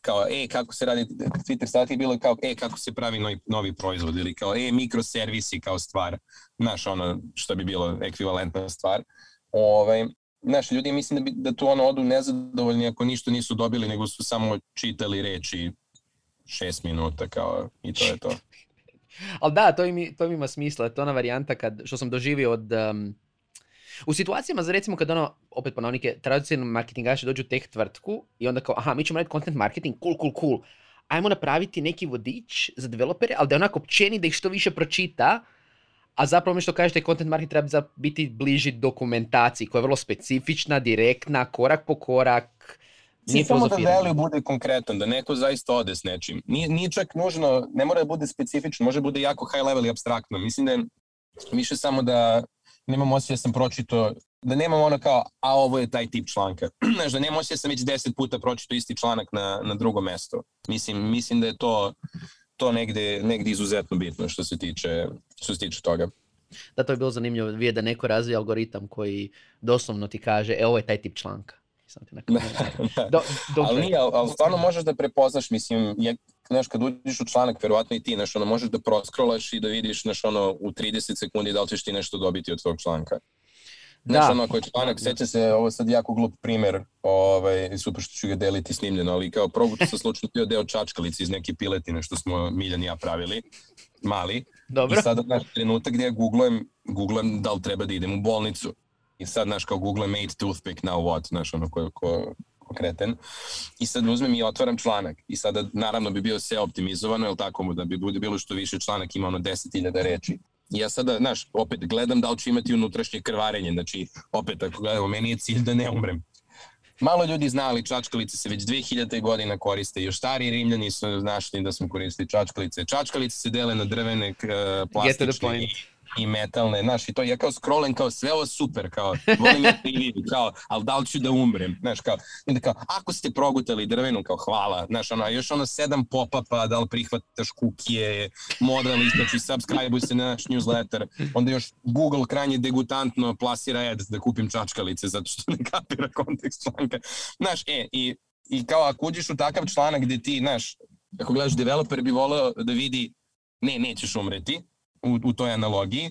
kao, e, kako se radi, Twitter stati bilo kao, e, kako se pravi novi, novi proizvod, ili kao, e, mikroservisi kao stvar, znaš, ono, što bi bilo ekvivalentna stvar. Ovaj, znaš, ljudi mislim da, bi, da tu ono odu nezadovoljni ako ništa nisu dobili, nego su samo čitali reči šest minuta kao i to je to. Ali da, to im, to im ima smisla, to je ona varijanta kad, što sam doživio od... Um, u situacijama, za recimo kad ono, opet ponovnike, tradicionalni marketingaši dođu u teh tvrtku i onda kao, aha, mi ćemo raditi content marketing, cool, cool, cool. Ajmo napraviti neki vodič za developere, ali da je onako općeni da ih što više pročita, a zapravo mi što kažete, content marketing treba biti bliži dokumentaciji koja je vrlo specifična, direktna, korak po korak, nije samo da value bude konkretan, da neko zaista ode s nečim. Nije, nije čak nužno, ne mora da bude specifično, može da bude jako high level i abstraktno. Mislim da je više samo da nemam osjećaj da sam pročito da nemamo ono kao, a ovo je taj tip članka. Znaš, da nema da sam već deset puta pročito isti članak na, na drugo mesto. Mislim, mislim da je to, to negde, negde izuzetno bitno što se tiče, što se tiče toga. Da, to je bilo zanimljivo vidjeti da neko razvije algoritam koji doslovno ti kaže, e, ovo je taj tip članka. Sam ti da, da. Do, do, ali nije, ali stvarno možeš da prepoznaš, mislim, je, znaš, kad uđeš u članak, verovatno i ti, znaš, ono, možeš da proskrolaš i da vidiš, znaš, ono, u 30 sekundi da li ćeš ti nešto dobiti od tog članka. Znaš, da. ono, ako je članak, seća se, ovo sad jako glup primer, ovaj, super što ću ga deliti snimljeno, ali kao probuto sa slučajno bio deo čačkalice iz neke piletine što smo Miljan i ja pravili, mali. Dobro. I sada, znaš, trenutak gdje ja googlujem, googlujem da li treba da idem u bolnicu. I sad, znaš, kao googlujem made toothpick now what, znaš, ono, ko, ko, kreten. I sad uzmem i otvaram članak. I sada, naravno, bi bio sve optimizovano, jel tako, da bi bude bilo što više članak ima ono 10.000 reči ja sada, znaš, opet gledam da li ću imati unutrašnje krvarenje, znači, opet ako gledamo, meni je cilj da ne umrem. Malo ljudi zna, ali čačkalice se već 2000. godina koriste. Još stari rimljani su našli da smo koristili čačkalice. Čačkalice se dele na drvene, plastične i i metalne, znaš, i to ja kao scrollim, kao sve ovo super, kao, volim ja i vidi, kao, ali da li ću da umrem, znaš, kao, i da kao, ako ste progutali drvenu, kao, hvala, znaš, ono, još ono sedam pop-upa, da li prihvataš kukije, model, znači, subscribe se na naš newsletter, onda još Google krajnje degutantno plasira ad da kupim čačkalice, zato što ne kapira kontekst članka, znaš, e, i, i kao, ako uđeš u takav članak gde ti, znaš, ako gledaš developer bi voleo da vidi ne, nećeš umreti, u, u toj analogiji,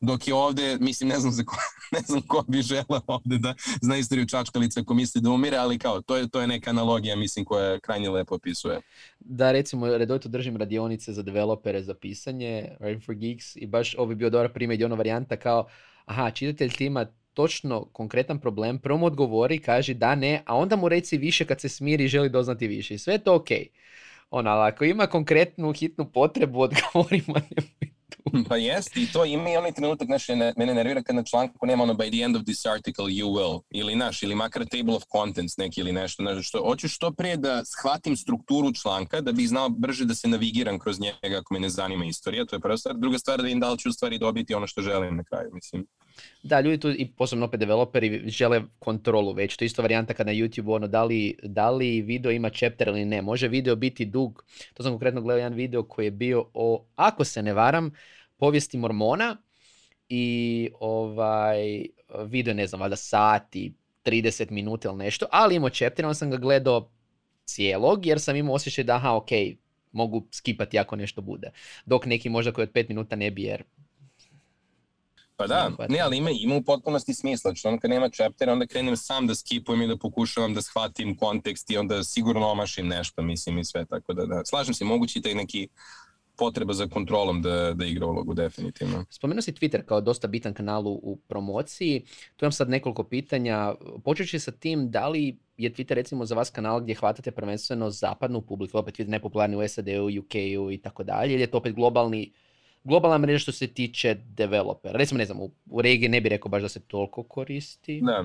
dok je ovde, mislim, ne znam, za ko, ne znam ko bi želeo ovde da zna istoriju čačkalice ko misli da umire, ali kao, to je, to je neka analogija, mislim, koja krajnje lepo opisuje. Da, recimo, redovito držim radionice za developere za pisanje, Writing for Geeks, i baš ovo bi bio dobar primjer i ona varijanta kao, aha, čitatelj ti ima točno konkretan problem, prvo mu odgovori, kaže da, ne, a onda mu reci više kad se smiri i želi doznati više. I sve je to okej. Okay. Ali ako ima konkretnu hitnu potrebu, odgovorimo, nemoj Pa jest, i to ima i onaj trenutak, znaš, mene nervira kad na članku nema ono by the end of this article you will, ili naš, ili makar table of contents neki ili nešto, znaš, što, hoću što prije da shvatim strukturu članka, da bih znao brže da se navigiram kroz njega ako me ne zanima istorija, to je prva stvar. Druga stvar da im da li ću u stvari dobiti ono što želim na kraju, mislim. Da, ljudi tu i posebno opet developeri žele kontrolu već. To je isto varijanta kad na YouTube ono da li, da li video ima chapter ili ne. Može video biti dug. To sam konkretno gledao jedan video koji je bio o, ako se ne varam, povijesti Mormona i ovaj video ne znam, valjda sati, 30 minuta ili nešto, ali imao chapter, on sam ga gledao cijelog jer sam imao osjećaj da aha, ok, mogu skipati ako nešto bude. Dok neki možda koji od 5 minuta ne bi jer Pa da, ne, ali ima, ima u potpunosti smisla. Znači, onda kad nema chaptera, onda krenem sam da skipujem i da pokušavam da shvatim kontekst i onda sigurno omašim nešto, mislim, i sve. Tako da, da. Slažem se, mogući taj neki potreba za kontrolom da, da igra ulogu, definitivno. Spomenuo si Twitter kao dosta bitan kanal u promociji. Tu imam sad nekoliko pitanja. Počeći sa tim, da li je Twitter recimo za vas kanal gdje hvatate prvenstveno zapadnu publiku, opet nepopularni u SAD-u, UK-u i tako dalje, ili je to opet globalni globalna mreža što se tiče developera. Recimo, ne znam, u, u regiji ne bi rekao baš da se toliko koristi. Da,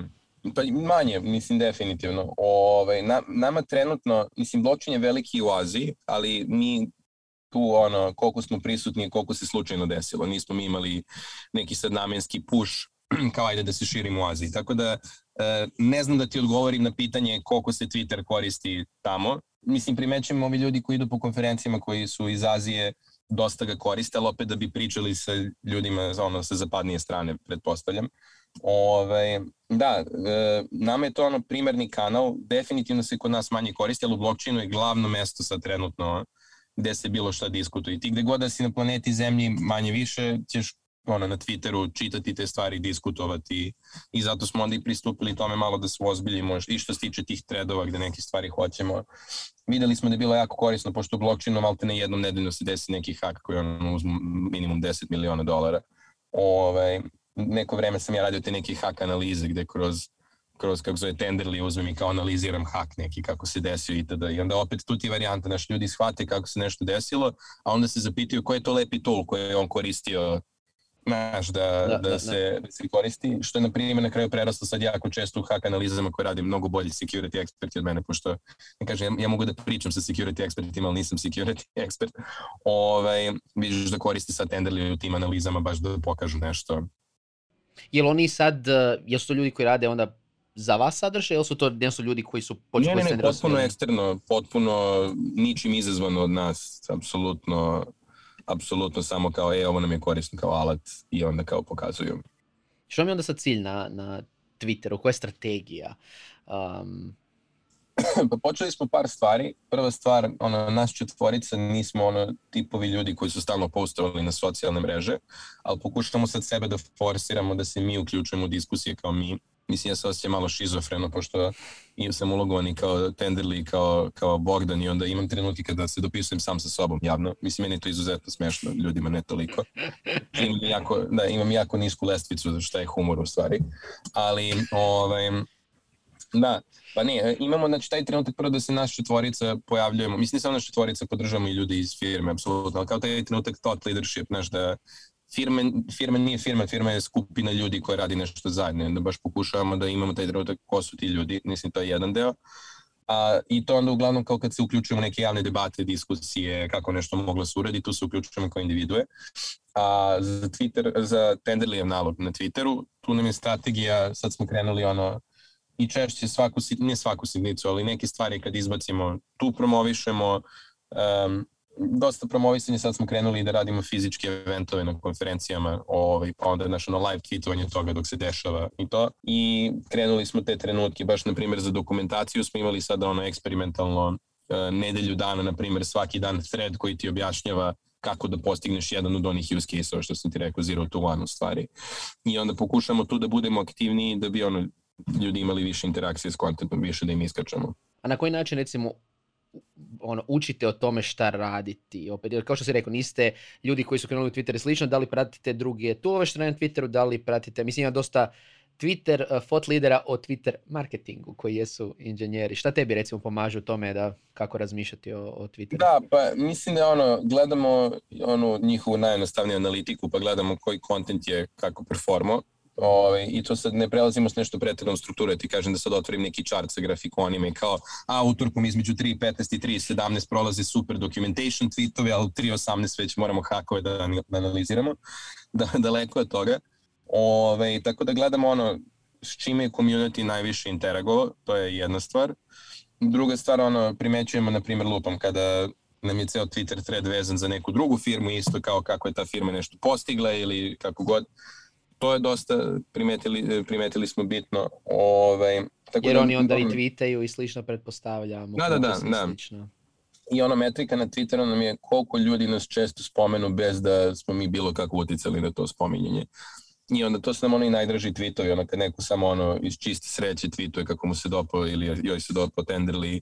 pa manje, mislim definitivno. Ove, ovaj, na, nama trenutno, mislim, blockchain je veliki u Aziji, ali mi tu ono, koliko smo prisutni, koliko se slučajno desilo. Nismo mi imali neki sad namenski push kao ajde da se širimo u Aziji. Tako da e, ne znam da ti odgovorim na pitanje koliko se Twitter koristi tamo. Mislim, primećujem ovi ljudi koji idu po konferencijama koji su iz Azije, dosta ga koriste, ali opet da bi pričali sa ljudima ono, sa zapadnije strane, pretpostavljam. Ove, da, e, nama je to ono primarni kanal, definitivno se kod nas manje koristi, ali u blockchainu je glavno mesto sad trenutno gde se bilo šta diskutuje. Ti gde god da si na planeti Zemlji, manje više ćeš ono, na Twitteru čitati te stvari, diskutovati i zato smo onda i pristupili tome malo da se ozbiljimo i što se tiče tih tredova gde neke stvari hoćemo. Videli smo da je bilo jako korisno, pošto u blockchainu malte ne jednom nedeljno se desi neki hak koji on uzmu minimum 10 miliona dolara. Ove, ovaj, neko vreme sam ja radio te neke hak analize gde kroz kroz kako zove Tenderly uzmem i kao analiziram hak neki kako se desio i tada i onda opet tu ti varijanta, naš ljudi shvate kako se nešto desilo, a onda se zapitaju koji je to lepi tool koji je on koristio znaš, da, da, da, da, se, da. se koristi, što je na primjer na kraju preraslo sad jako često u hack analizama koje radi mnogo bolji security eksperti od mene, pošto ne kažem, ja, ja mogu da pričam sa security ekspertima, ali nisam security ekspert, ovaj, vidiš da koristi sad Tenderly u tim analizama baš da pokažu nešto. Jel oni sad, uh, jesu to ljudi koji rade onda za vas sadržaj ili su to ne su ljudi koji su počeli Ne, ne, ne, potpuno eksterno, potpuno ničim izazvano od nas, apsolutno apsolutno samo kao, e, ovo nam je korisno kao alat i onda kao pokazuju. Što mi onda sad cilj na, na Twitteru? Koja je strategija? Um... pa počeli smo par stvari. Prva stvar, ono, nas četvorica nismo ono tipovi ljudi koji su stalno postovali na socijalne mreže, ali pokušamo sad sebe da forsiramo da se mi uključujemo u diskusije kao mi mislim ja se osjećam malo šizofreno, pošto i sam ulogovan i kao Tenderly, kao, kao Bogdan i onda imam trenutke kada se dopisujem sam sa sobom javno. Mislim, meni je to izuzetno smešno, ljudima ne toliko. Imam jako, da, imam jako nisku lestvicu za šta je humor u stvari. Ali, ovaj, da, pa ne, imamo znači, taj trenutak prvo da se naša četvorica pojavljujemo, mislim samo naša četvorica podržavamo i ljudi iz firme, apsolutno, ali kao taj trenutak thought leadership, znaš, da firme, firma nije firma, firma je skupina ljudi koja radi nešto zajedno. Da baš pokušavamo da imamo taj trenutak ko su ti ljudi, mislim to je jedan deo. A, I to onda uglavnom kao kad se uključujemo neke javne debate, diskusije, kako nešto moglo se uradi, tu se uključujemo kao individue. A za Twitter, za Tenderlijev nalog na Twitteru, tu nam je strategija, sad smo krenuli ono, i češće svaku, ne svaku sitnicu, ali neke stvari kad izbacimo, tu promovišemo, um, dosta promovisanje, sad smo krenuli da radimo fizičke eventove na konferencijama, ovaj, pa onda naš ono live tweetovanje toga dok se dešava i to. I krenuli smo te trenutke, baš na primjer za dokumentaciju smo imali sada ono eksperimentalno uh, nedelju dana, na primjer svaki dan thread koji ti objašnjava kako da postigneš jedan od onih use case-ova što sam ti rekao, zero to one u stvari. I onda pokušamo tu da budemo aktivniji da bi ono, ljudi imali više interakcije s kontentom, više da im iskačemo. A na koji način recimo ono, učite o tome šta raditi. Opet, jer kao što si rekao, niste ljudi koji su krenuli u Twitter slično, da li pratite druge toolove što na Twitteru, da li pratite, mislim ima dosta Twitter uh, thought lidera o Twitter marketingu koji jesu inženjeri. Šta tebi recimo pomažu u tome da kako razmišljati o, o Twitteru? Da, pa mislim da ono, gledamo ono njihovu najjednostavniju analitiku, pa gledamo koji kontent je kako performo Ove, I to sad ne prelazimo s nešto pretrednom strukture, ti kažem da sad otvorim neki chart sa grafikonima i kao, a utorkom između 3.15 i 3.17 prolazi super documentation tweetovi, ali 3.18 već moramo hakove da, da analiziramo, da, daleko od toga. Ove, tako da gledamo ono s čime je community najviše interagovao, to je jedna stvar. Druga stvar, ono, primećujemo, na primjer, lupom, kada nam je ceo Twitter thread vezan za neku drugu firmu, isto kao kako je ta firma nešto postigla ili kako god to je dosta primetili, primetili smo bitno. Ovaj, tako Jer da, oni onda i tweetaju i slično pretpostavljamo. Da, da, da. da. Slično. I ona metrika na Twitteru nam je koliko ljudi nas često spomenu bez da smo mi bilo kako uticali na to spominjanje. I onda to su nam oni najdraži tweetovi, ono kad neko samo ono iz čiste sreće tweetuje kako mu se dopao ili joj se dopao Tenderly,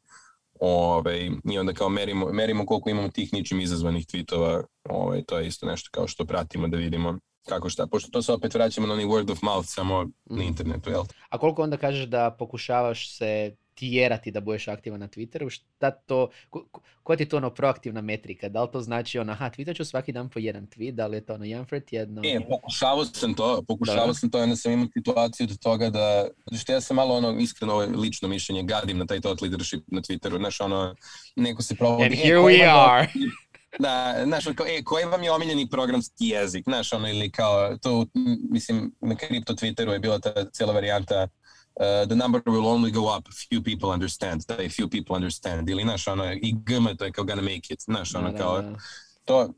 ovaj, i onda kao merimo, merimo koliko imamo tih ničim izazvanih tweetova, ovaj, to je isto nešto kao što pratimo da vidimo kako šta, pošto to se opet vraćamo na onaj word of mouth samo mm. na mhm. internetu, jel? A koliko onda kažeš da pokušavaš se tjerati da budeš aktivan na Twitteru, šta to, ko, koja ti je to ono proaktivna metrika? Da li to znači ono, aha, tweetat ću svaki dan po jedan tweet, da li je to ono jedan thread jedno? E, pokušavao sam to, pokušavao da. sam to, onda sam imao situaciju do toga da, što ja sam malo ono, iskreno ovo lično mišljenje, gadim na taj thought leadership na Twitteru, znaš ono, neko se provodi. And here we are. Da, znaš, kao, e, koji vam je omiljeni programski jezik, znaš, ono, ili kao, to, mislim, na kripto Twitteru je bila ta cijela varijanta uh, the number will only go up, few people understand, da je few people understand, ili, znaš, ono, i GM to je kao gonna make it, znaš, ono, da, kao, da, da. to,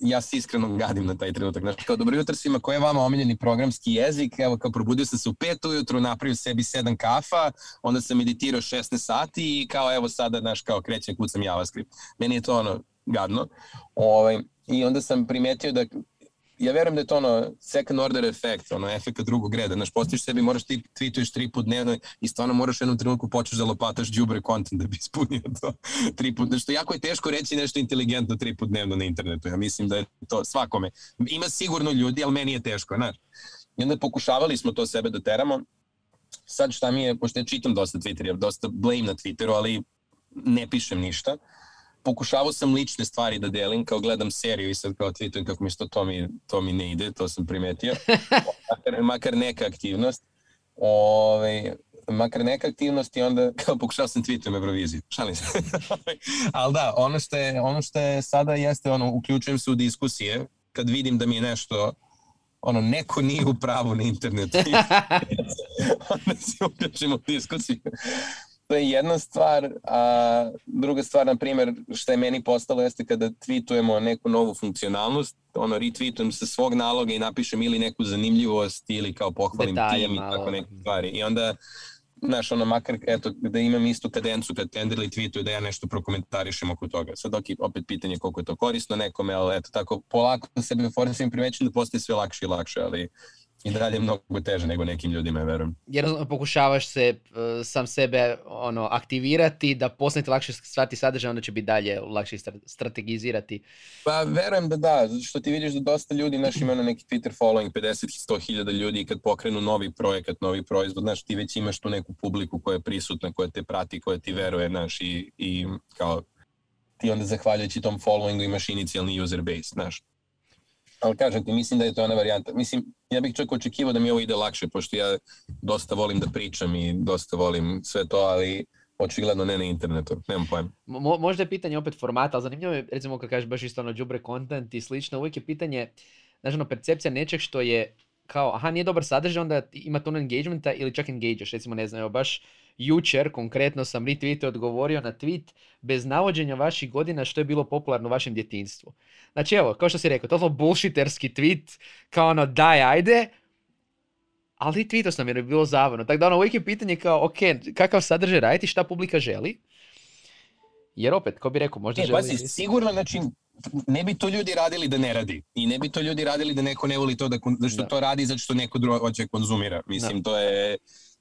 ja se iskreno gadim na taj trenutak. Znači, kao dobro jutro svima, koji je vama omiljeni programski jezik? Evo, kao probudio sam se u pet ujutru, napravio sebi sedam kafa, onda sam meditirao 16 sati i kao evo sada, znaš, kao krećem, kucam JavaScript. Meni je to ono, gadno. Ovaj, I onda sam primetio da ja verujem da je to ono second order efekt, ono efekt drugog reda. Znaš, postojiš sebi, moraš ti tweetuješ tri put dnevno i stvarno moraš u jednom trenutku počeš da lopataš džubre content da bi ispunio to tri put. Znači, jako je teško reći nešto inteligentno tri put dnevno na internetu. Ja mislim da je to svakome. Ima sigurno ljudi, ali meni je teško, znaš. I onda pokušavali smo to sebe da teramo. Sad šta mi je, pošto ja čitam dosta Twitter, dosta blame na Twitteru, ali ne pišem ništa. Uh, pokušavao sam lične stvari da delim, kao gledam seriju i sad kao tweetujem kako mi što to mi, to mi ne ide, to sam primetio. makar, makar neka aktivnost. Ove, ovaj, makar neka aktivnost i onda kao pokušao sam tweetujem Euroviziju. Šalim se. Ali da, ono što, je, ono što je sada jeste, ono, uključujem se u diskusije kad vidim da mi je nešto ono, neko nije u pravu na internetu. onda se uključimo u diskusiju. To je jedna stvar, a druga stvar, na primjer, što je meni postalo jeste kada tweetujemo neku novu funkcionalnost, ono, retweetujem sa svog naloga i napišem ili neku zanimljivost ili kao pohvalim Detalje tim malo. i tako neke stvari. I onda znaš, ono, makar, eto, da imam istu kadencu kad Tenderly tweetuje da ja nešto prokomentarišem oko toga. Sad, ok, opet pitanje koliko je to korisno nekome, ali eto, tako, polako sebe forsim primećujem da postaje sve lakše i lakše, ali i dalje mnogo teže nego nekim ljudima, verujem. Jer pokušavaš se uh, sam sebe ono aktivirati da postanete lakše stvarti sadržaj, onda će biti dalje lakše strategizirati. Pa verujem da da, što ti vidiš da dosta ljudi, naš ima na neki Twitter following, 50 100 hiljada ljudi i kad pokrenu novi projekat, novi proizvod, znaš, ti već imaš tu neku publiku koja je prisutna, koja te prati, koja ti veruje, znaš, i, i kao ti onda zahvaljujući tom followingu imaš inicijalni user base, znaš ali kažem ti, mislim da je to ona varijanta. Mislim, ja bih čak očekivao da mi ovo ide lakše, pošto ja dosta volim da pričam i dosta volim sve to, ali očigledno ne na internetu, nemam pojma. Mo, možda je pitanje opet formata, ali zanimljivo je, recimo kad kažeš baš isto ono džubre content i slično, uvijek je pitanje, znači ono, percepcija nečeg što je kao, aha, nije dobar sadržaj, onda ima tono engagementa ili čak engageaš, recimo ne znam, evo baš jučer konkretno sam retweete odgovorio na tweet bez navođenja vaših godina što je bilo popularno u vašem djetinstvu. Znači evo, kao što si rekao, totalno bullshitterski tweet, kao ono daj ajde, ali tweetao sam jer je bilo zavano. Tako da ono uvijek je pitanje kao, ok, kakav sadržaj raditi, šta publika želi, jer opet, ko bi rekao, možda e, želi... Pazi, sigurno, znači, ne bi to ljudi radili da ne radi. I ne bi to ljudi radili da neko ne voli to, da, da što da. to radi zato što neko drugo hoće konzumira. Mislim, da. to je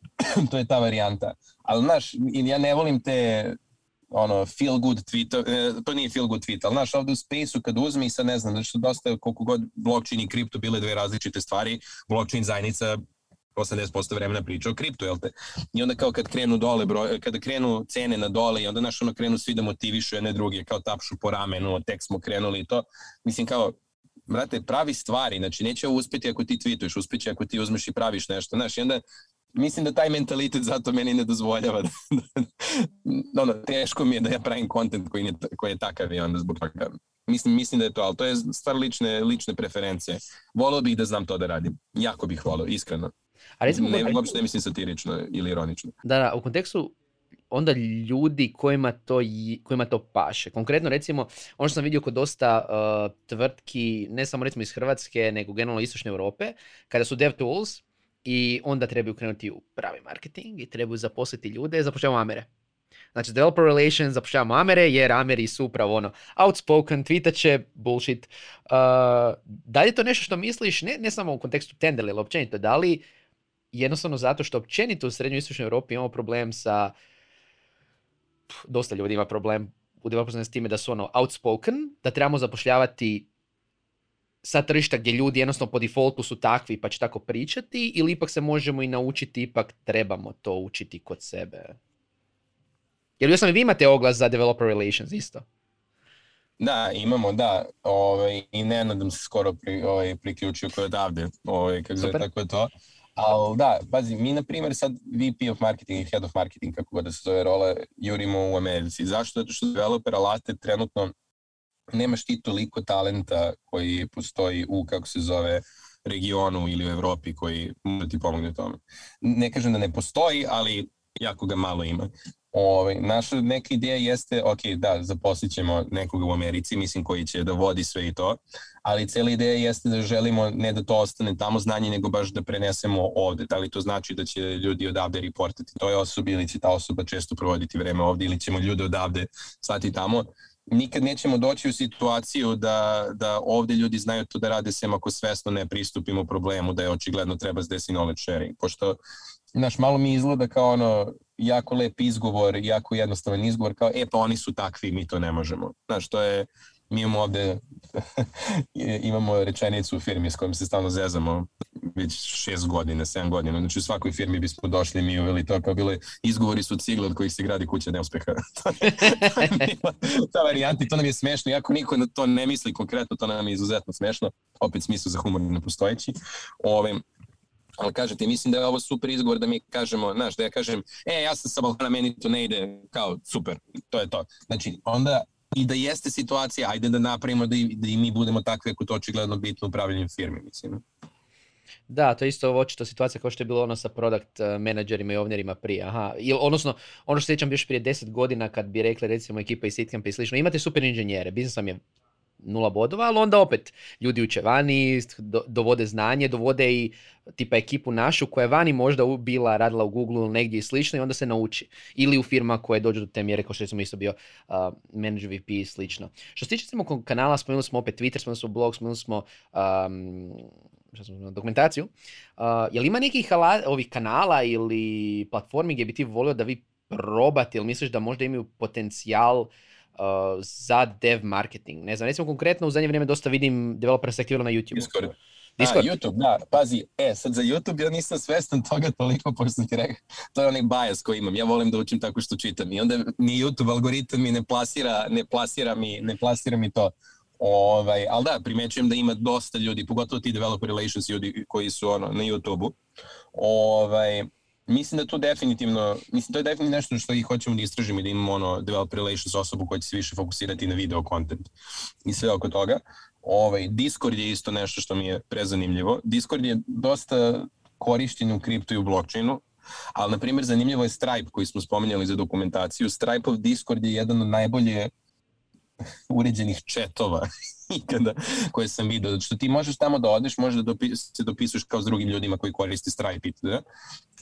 to je ta varijanta. Ali, znaš, ja ne volim te ono, feel good tweet, e, to nije feel good tweet, ali znaš, ovde u Space-u kad uzmi, sad ne znam, znači dosta koliko god blockchain i kripto bile dve različite stvari, blockchain zajednica 80% vremena priča o kriptu, jel te? I onda kao kad krenu dole, broj, kada krenu cene na dole i onda naš ono krenu svi da motivišu jedne druge, kao tapšu po ramenu, tek smo krenuli i to. Mislim kao, brate, pravi stvari, znači neće uspeti ako ti tweetuješ, uspeće ako ti uzmeš i praviš nešto, znaš, i onda mislim da taj mentalitet zato meni ne dozvoljava da, da ono, teško mi je da ja pravim kontent koji, ne, koji je takav i onda zbog toga mislim, mislim da je to, ali to je stvar lične, lične preferencije. Volao bih da znam to da radim. Jako bih volao, iskreno. A recimo, ne, ali... uopšte ne mislim satirično ili ironično. Da, da, u kontekstu onda ljudi kojima to, kojima to paše. Konkretno recimo, ono što sam vidio kod dosta uh, tvrtki, ne samo recimo iz Hrvatske, nego generalno istočne Europe, kada su dev tools, i onda trebaju krenuti u pravi marketing i trebaju zaposliti ljude, zapošljavamo Amere. Znači, developer relations, zapošljavamo Amere, jer Ameri su upravo ono, outspoken, tweetaće, bullshit. Uh, da li je to nešto što misliš, ne, ne samo u kontekstu Tenderly, ali općenito, da li jednostavno zato što općenito u srednjoj istočnoj Europi imamo problem sa, dosta ljudi ima problem u developerstvu s time da su ono outspoken, da trebamo zapošljavati sa tržišta gdje ljudi jednostavno po defaultu su takvi pa će tako pričati ili ipak se možemo i naučiti, ipak trebamo to učiti kod sebe? Jer sam vi imate oglas za developer relations isto? Da, imamo, da. Ovaj, I ne nadam se skoro pri, ovaj, priključio koji odavde. Ovaj, kako je, tako je to. Ali da, pazi, mi na primjer sad VP of marketing i head of marketing, kako god da se zove rola, jurimo u Americi. Zašto? Zato što developer alate trenutno nemaš ti toliko talenta koji postoji u, kako se zove, regionu ili u Evropi koji može ti pomogne tome. Ne kažem da ne postoji, ali jako ga malo ima. Ovaj, naša neka ideja jeste, ok, da, zaposlit ćemo nekoga u Americi, mislim koji će da vodi sve i to, ali cela ideja jeste da želimo ne da to ostane tamo znanje, nego baš da prenesemo ovde. Da li to znači da će ljudi odavde reportati toj osobi ili će ta osoba često provoditi vreme ovde ili ćemo ljude odavde slati tamo nikad nećemo doći u situaciju da, da ovde ljudi znaju to da rade sem ako svesno ne pristupimo problemu da je očigledno treba zdesi knowledge sharing, pošto Znaš, malo mi izgleda kao ono, jako lep izgovor, jako jednostavan izgovor, kao, e, pa oni su takvi, mi to ne možemo. Znaš, to je, mi imamo ovde, imamo rečenicu u firmi s kojom se stalno zezamo već šest godina, sedam godina. Znači u svakoj firmi bismo došli mi uveli to kao bile izgovori su cigle od kojih se gradi kuća neuspeha. ta varijanta to nam je smešno, iako niko na to ne misli konkretno, to nam je izuzetno smešno. Opet smislu za humor ne postojeći. Ove, ali kažete, mislim da je ovo super izgovor da mi kažemo, znaš, da ja kažem, e, ja sam sa Balkana, meni to ne ide, kao, super, to je to. Znači, onda i da jeste situacija, ajde da napravimo da i, da i mi budemo takvi ako to očigledno bitno upravljanjem firme, mislim. Da, to je isto očito situacija kao što je bilo ono sa product eh, menadžerima i ovnerima prije. Aha. I, odnosno, ono što sjećam još prije deset godina kad bi rekli recimo ekipa iz Sitkampa i slično, imate super inženjere, biznis vam je nula bodova, ali onda opet ljudi uče vani, dovode znanje, dovode i tipa ekipu našu koja je vani možda bila, radila u Google ili negdje i slično i onda se nauči. Ili u firma koje dođu do te mjere kao što smo isto bio uh, manager VP i slično. Što se tiče samo kanala, spomenuli smo opet Twitter, spomenuli smo blog, spomenuli smo um, smo, dokumentaciju. Uh, je li ima nekih ovih kanala ili platformi gdje bi ti volio da vi probate ili misliš da možda imaju potencijal za dev marketing. Ne znam, recimo konkretno u zadnje vrijeme dosta vidim developera se aktivirao na YouTube. Discord. Discord. A, YouTube, da, pazi, e, sad za YouTube ja nisam svestan toga toliko, pošto ti rekao, to je onaj bias koji imam, ja volim da učim tako što čitam i onda ni YouTube algoritam mi ne plasira, ne plasira mi, ne plasira mi to. Ovaj, ali da, primećujem da ima dosta ljudi, pogotovo ti developer relations ljudi koji su ono, na YouTube-u. Ovaj, mislim da to definitivno, mislim to je definitivno nešto što i hoćemo da istražimo i da imamo ono developer relations osobu koja će se više fokusirati na video content i sve oko toga. Ovaj, Discord je isto nešto što mi je prezanimljivo. Discord je dosta korišćen u kriptu i u blockchainu, ali na primjer zanimljivo je Stripe koji smo spominjali za dokumentaciju. Stripe-ov Discord je jedan od najbolje uređenih četova ikada koje sam vidio. Što ti možeš tamo da odeš, možeš da dopis, se dopisuješ kao s drugim ljudima koji koriste Stripe itd.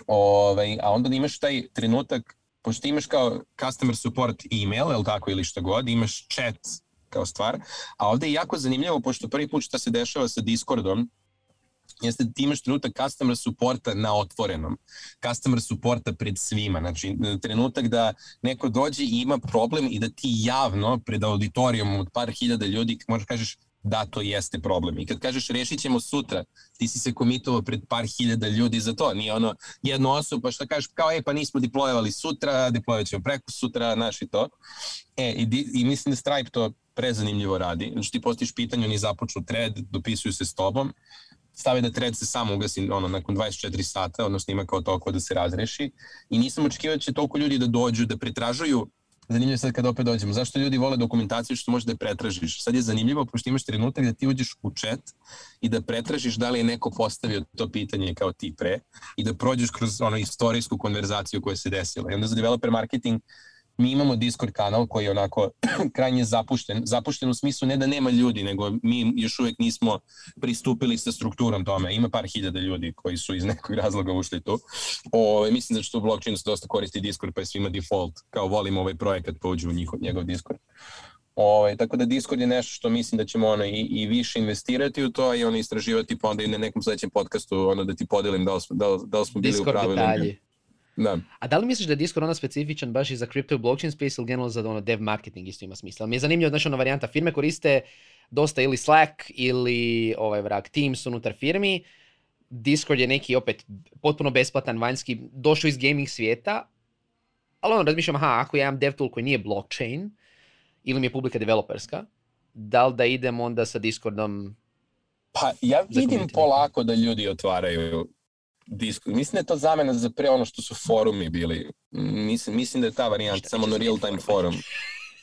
Ovaj, a onda imaš taj trenutak, pošto imaš kao customer support email, ili tako, ili šta god, imaš chat kao stvar, a ovde je jako zanimljivo, pošto prvi put šta se dešava sa Discordom, jeste da ti imaš trenutak customer supporta na otvorenom, customer supporta pred svima, znači trenutak da neko dođe i ima problem i da ti javno pred auditorijom od par hiljada ljudi možeš kažeš da to jeste problem. I kad kažeš rešit ćemo sutra, ti si se komitovao pred par hiljada ljudi za to, nije ono jednu osobu, pa šta kažeš, kao e pa nismo diplojevali sutra, diplojovat ćemo preko sutra, naš i to. E, i, i mislim da Stripe to prezanimljivo radi. Znači ti postiš pitanje, oni započnu thread, dopisuju se s tobom, stave da thread se samo ugasi ono, nakon 24 sata, odnosno ima kao toliko da se razreši. I nisam očekivao da će toliko ljudi da dođu, da pretražuju Zanimljivo je sad kad opet dođemo. Zašto ljudi vole dokumentaciju što možeš da je pretražiš? Sad je zanimljivo pošto imaš trenutak da ti uđeš u chat i da pretražiš da li je neko postavio to pitanje kao ti pre i da prođeš kroz ono istorijsku konverzaciju koja se desila. I onda za developer marketing mi imamo Discord kanal koji je onako krajnje zapušten. Zapušten u smislu ne da nema ljudi, nego mi još uvek nismo pristupili sa strukturom tome. Ima par hiljada ljudi koji su iz nekog razloga ušli tu. O, mislim da što u blockchainu se dosta koristi Discord, pa je svima default, kao volimo ovaj projekat, pa uđu u njihov, njegov Discord. Ovaj, tako da Discord je nešto što mislim da ćemo ono, i, i više investirati u to i ono istraživati pa onda i na nekom sledećem podcastu ono, da ti podelim da li smo, da, da li smo bili Discord u pravilu. Detalji. Da. A da li misliš da je Discord onda specifičan baš i za crypto blockchain space ili generalno za ono dev marketing isto ima smisla? Mi je zanimljivo, znači ona varijanta firme koriste dosta ili Slack ili ovaj vrak Teams unutar firmi. Discord je neki opet potpuno besplatan vanjski, došao iz gaming svijeta, ali ono razmišljam, aha, ako ja imam dev tool koji nije blockchain, ili mi je publika developerska, da li da idem onda sa Discordom Pa ja vidim polako da ljudi otvaraju Discord. Mislim da je to zamena za pre ono što su forumi bili. Mislim, mislim da je ta varijanta, samo na real time forum.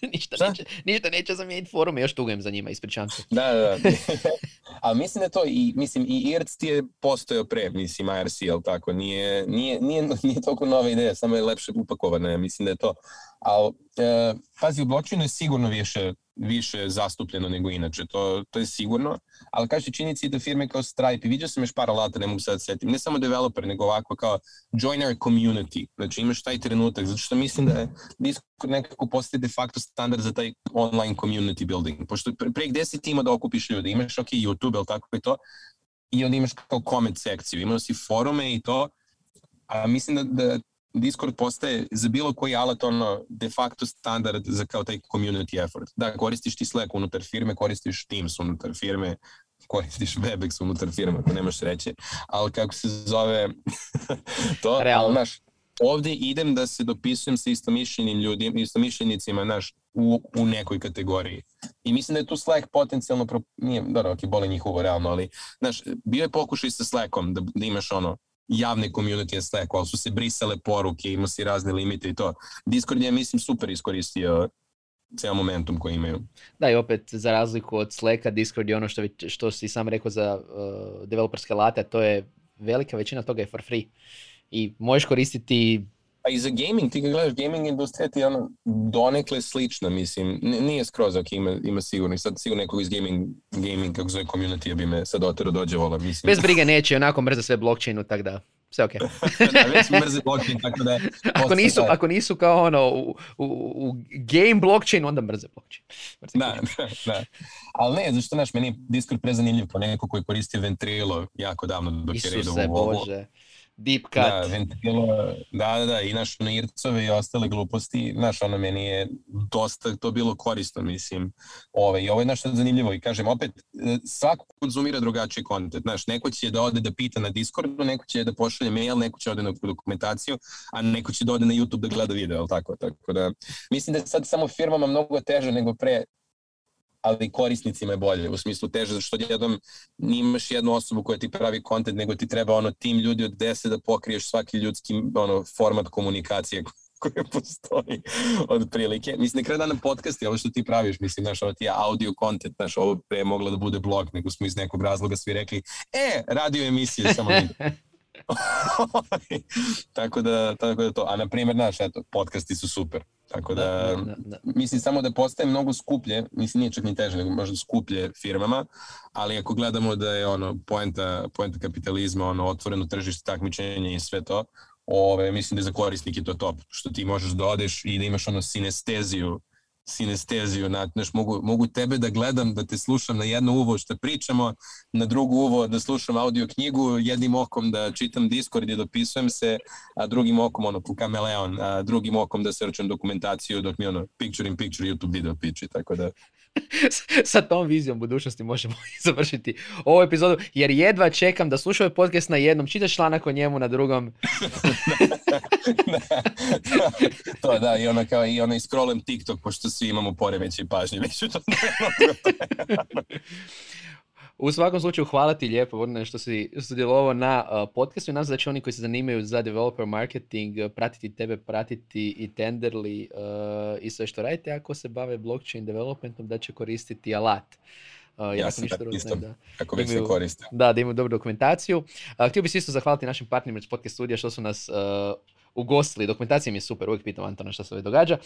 ništa, neće, ništa neće zamijeniti forume, još tugujem za njima, ispričavam se. Da, da, da. Ali mislim da to i, mislim, i IRC ti je postojao pre, mislim, IRC, jel tako? Nije, nije, nije, nije toliko nova ideja, samo je lepše upakovana, mislim da je to. Ali, e, pazi, u blockchainu je sigurno više više zastupljeno nego inače, to, to je sigurno, ali kaže činjenici da firme kao Stripe, i vidio sam još par alata, ne mogu sad da setim, ne samo developer, nego ovako kao joiner community, znači imaš taj trenutak, zato što mislim da je Discord nekako postaje de facto standard za taj online community building, pošto pre, pre gde si ti ima da okupiš ljude, imaš ok YouTube, ali tako je to, i onda imaš kao comment sekciju, imaš si forume i to, a mislim da, da Discord postaje za bilo koji alat ono de facto standard za kao taj community effort. Da, koristiš ti Slack unutar firme, koristiš Teams unutar firme, koristiš Webex unutar firme, ako nemaš sreće, ali kako se zove to, Realno. naš, ovde idem da se dopisujem sa istomišljenim ljudima, istomišljenicima, naš, u, u nekoj kategoriji. I mislim da je tu Slack potencijalno, pro... nije, dobro, ok, boli njihovo realno, ali, znaš, bio je pokušaj sa Slackom da, da imaš ono, javne community Slack, ali su se brisale poruke, ima si razne limite i to. Discord je, mislim, super iskoristio ceo momentum koji imaju. Da, i opet, za razliku od Slacka, Discord je ono što, što si sam rekao za uh, developerske late, to je velika većina toga je for free. I možeš koristiti a i za gaming, ti ga gledaš, gaming industrija ti je ono donekle slična, mislim, nije skroz ok, ima, ima sigurno, sad sigurno nekog iz gaming, gaming kako zove community bi me sad otero dođe vola, mislim. Bez brige neće, onako mrze sve blockchainu, tak da sve ok. da, već mrze blockchain, tako da... ako, nisu, da. ako nisu kao ono u, u, u game blockchain, onda mrze blockchain. Mrze da, da, da. Ali ne, zašto, znaš, meni je Discord prezanimljiv po neko koji koristi Ventrilo jako davno dok Isuse, je Isuse, Bože deep cut. Da, ventilo, da, da, da, i naš ono ircove i ostale gluposti, znaš, ono meni je dosta to bilo korisno, mislim. Ove, I ovo je nešto zanimljivo i kažem, opet, e, svako konzumira drugačiji kontent, znaš, neko će da ode da pita na Discordu, neko će da pošalje mail, neko će da ode na dokumentaciju, a neko će da ode na YouTube da gleda video, tako, tako da, mislim da je sad samo firmama mnogo teže nego pre ali korisnicima je bolje, u smislu teže, zato što jednom nimaš jednu osobu koja ti pravi kontent, nego ti treba ono tim ljudi od 10 da pokriješ svaki ljudski ono, format komunikacije koje postoji od prilike. Mislim, ne kraju dana podcast je ovo što ti praviš, mislim, znaš, ovo ti je audio content, znaš, ovo pre je moglo da bude blog, nego smo iz nekog razloga svi rekli, e, radio emisije, samo video. tako da, tako da to, a na primjer, znaš, eto, podcasti su super. Tako da, da, da, da. mislim samo da postaje mnogo skuplje, mislim nije čak ni teže, nego možda skuplje firmama, ali ako gledamo da je ono poenta, poenta kapitalizma, ono otvoreno tržište takmičenje i sve to, ove, mislim da je za korisnike to top, što ti možeš da odeš i da imaš ono sinesteziju sinesteziju, znaš, mogu, mogu tebe da gledam, da te slušam na jedno uvo što pričamo, na drugo uvo da slušam audio knjigu, jednim okom da čitam Discord i dopisujem se, a drugim okom ono kameleon, a drugim okom da searcham dokumentaciju dok mi ono picture in picture YouTube video piči, tako da sa tom vizijom budućnosti možemo završiti ovu epizodu, jer jedva čekam da slušam ovaj podcast na jednom, čitaš članak o njemu na drugom. da, to da, i ono kao i ono scrollam TikTok, pošto svi imamo poremeće pažnje, već to U svakom slučaju hvala ti lijepo Vorne, što si sudjelovao na uh, podcastu i nadam se da će oni koji se zanimaju za developer marketing uh, pratiti tebe, pratiti i Tenderly uh, i sve što radite. Ako se bave blockchain developmentom da će koristiti alat. Uh, ja sam isto, da, kako već se koriste. Da, da imaju dobru dokumentaciju. Uh, htio bih se isto zahvaliti našim partnerima iz podcast studija što su nas uh, ugostili. Dokumentacija mi je super, uvijek pitam Antona što se ovdje događa.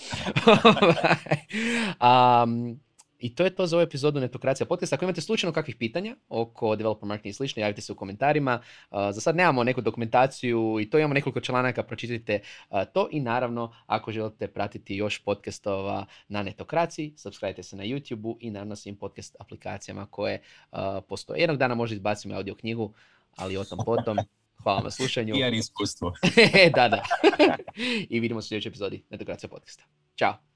um, I to je to za ovu epizodu Netokracija podcasta. Ako imate slučajno kakvih pitanja oko developer marketing i slično, javite se u komentarima. Uh, za sad nemamo neku dokumentaciju i to imamo nekoliko članaka, pročitajte uh, to i naravno ako želite pratiti još podcastova na Netokraciji, subscribe se na YouTube i naravno svim podcast aplikacijama koje uh, postoje. Jednog dana možda izbacimo audio knjigu, ali o tom potom. Hvala na slušanju. Jer iskustvo. da, da. I vidimo se u sljedećoj epizodi Netokracija podcasta. Ćao.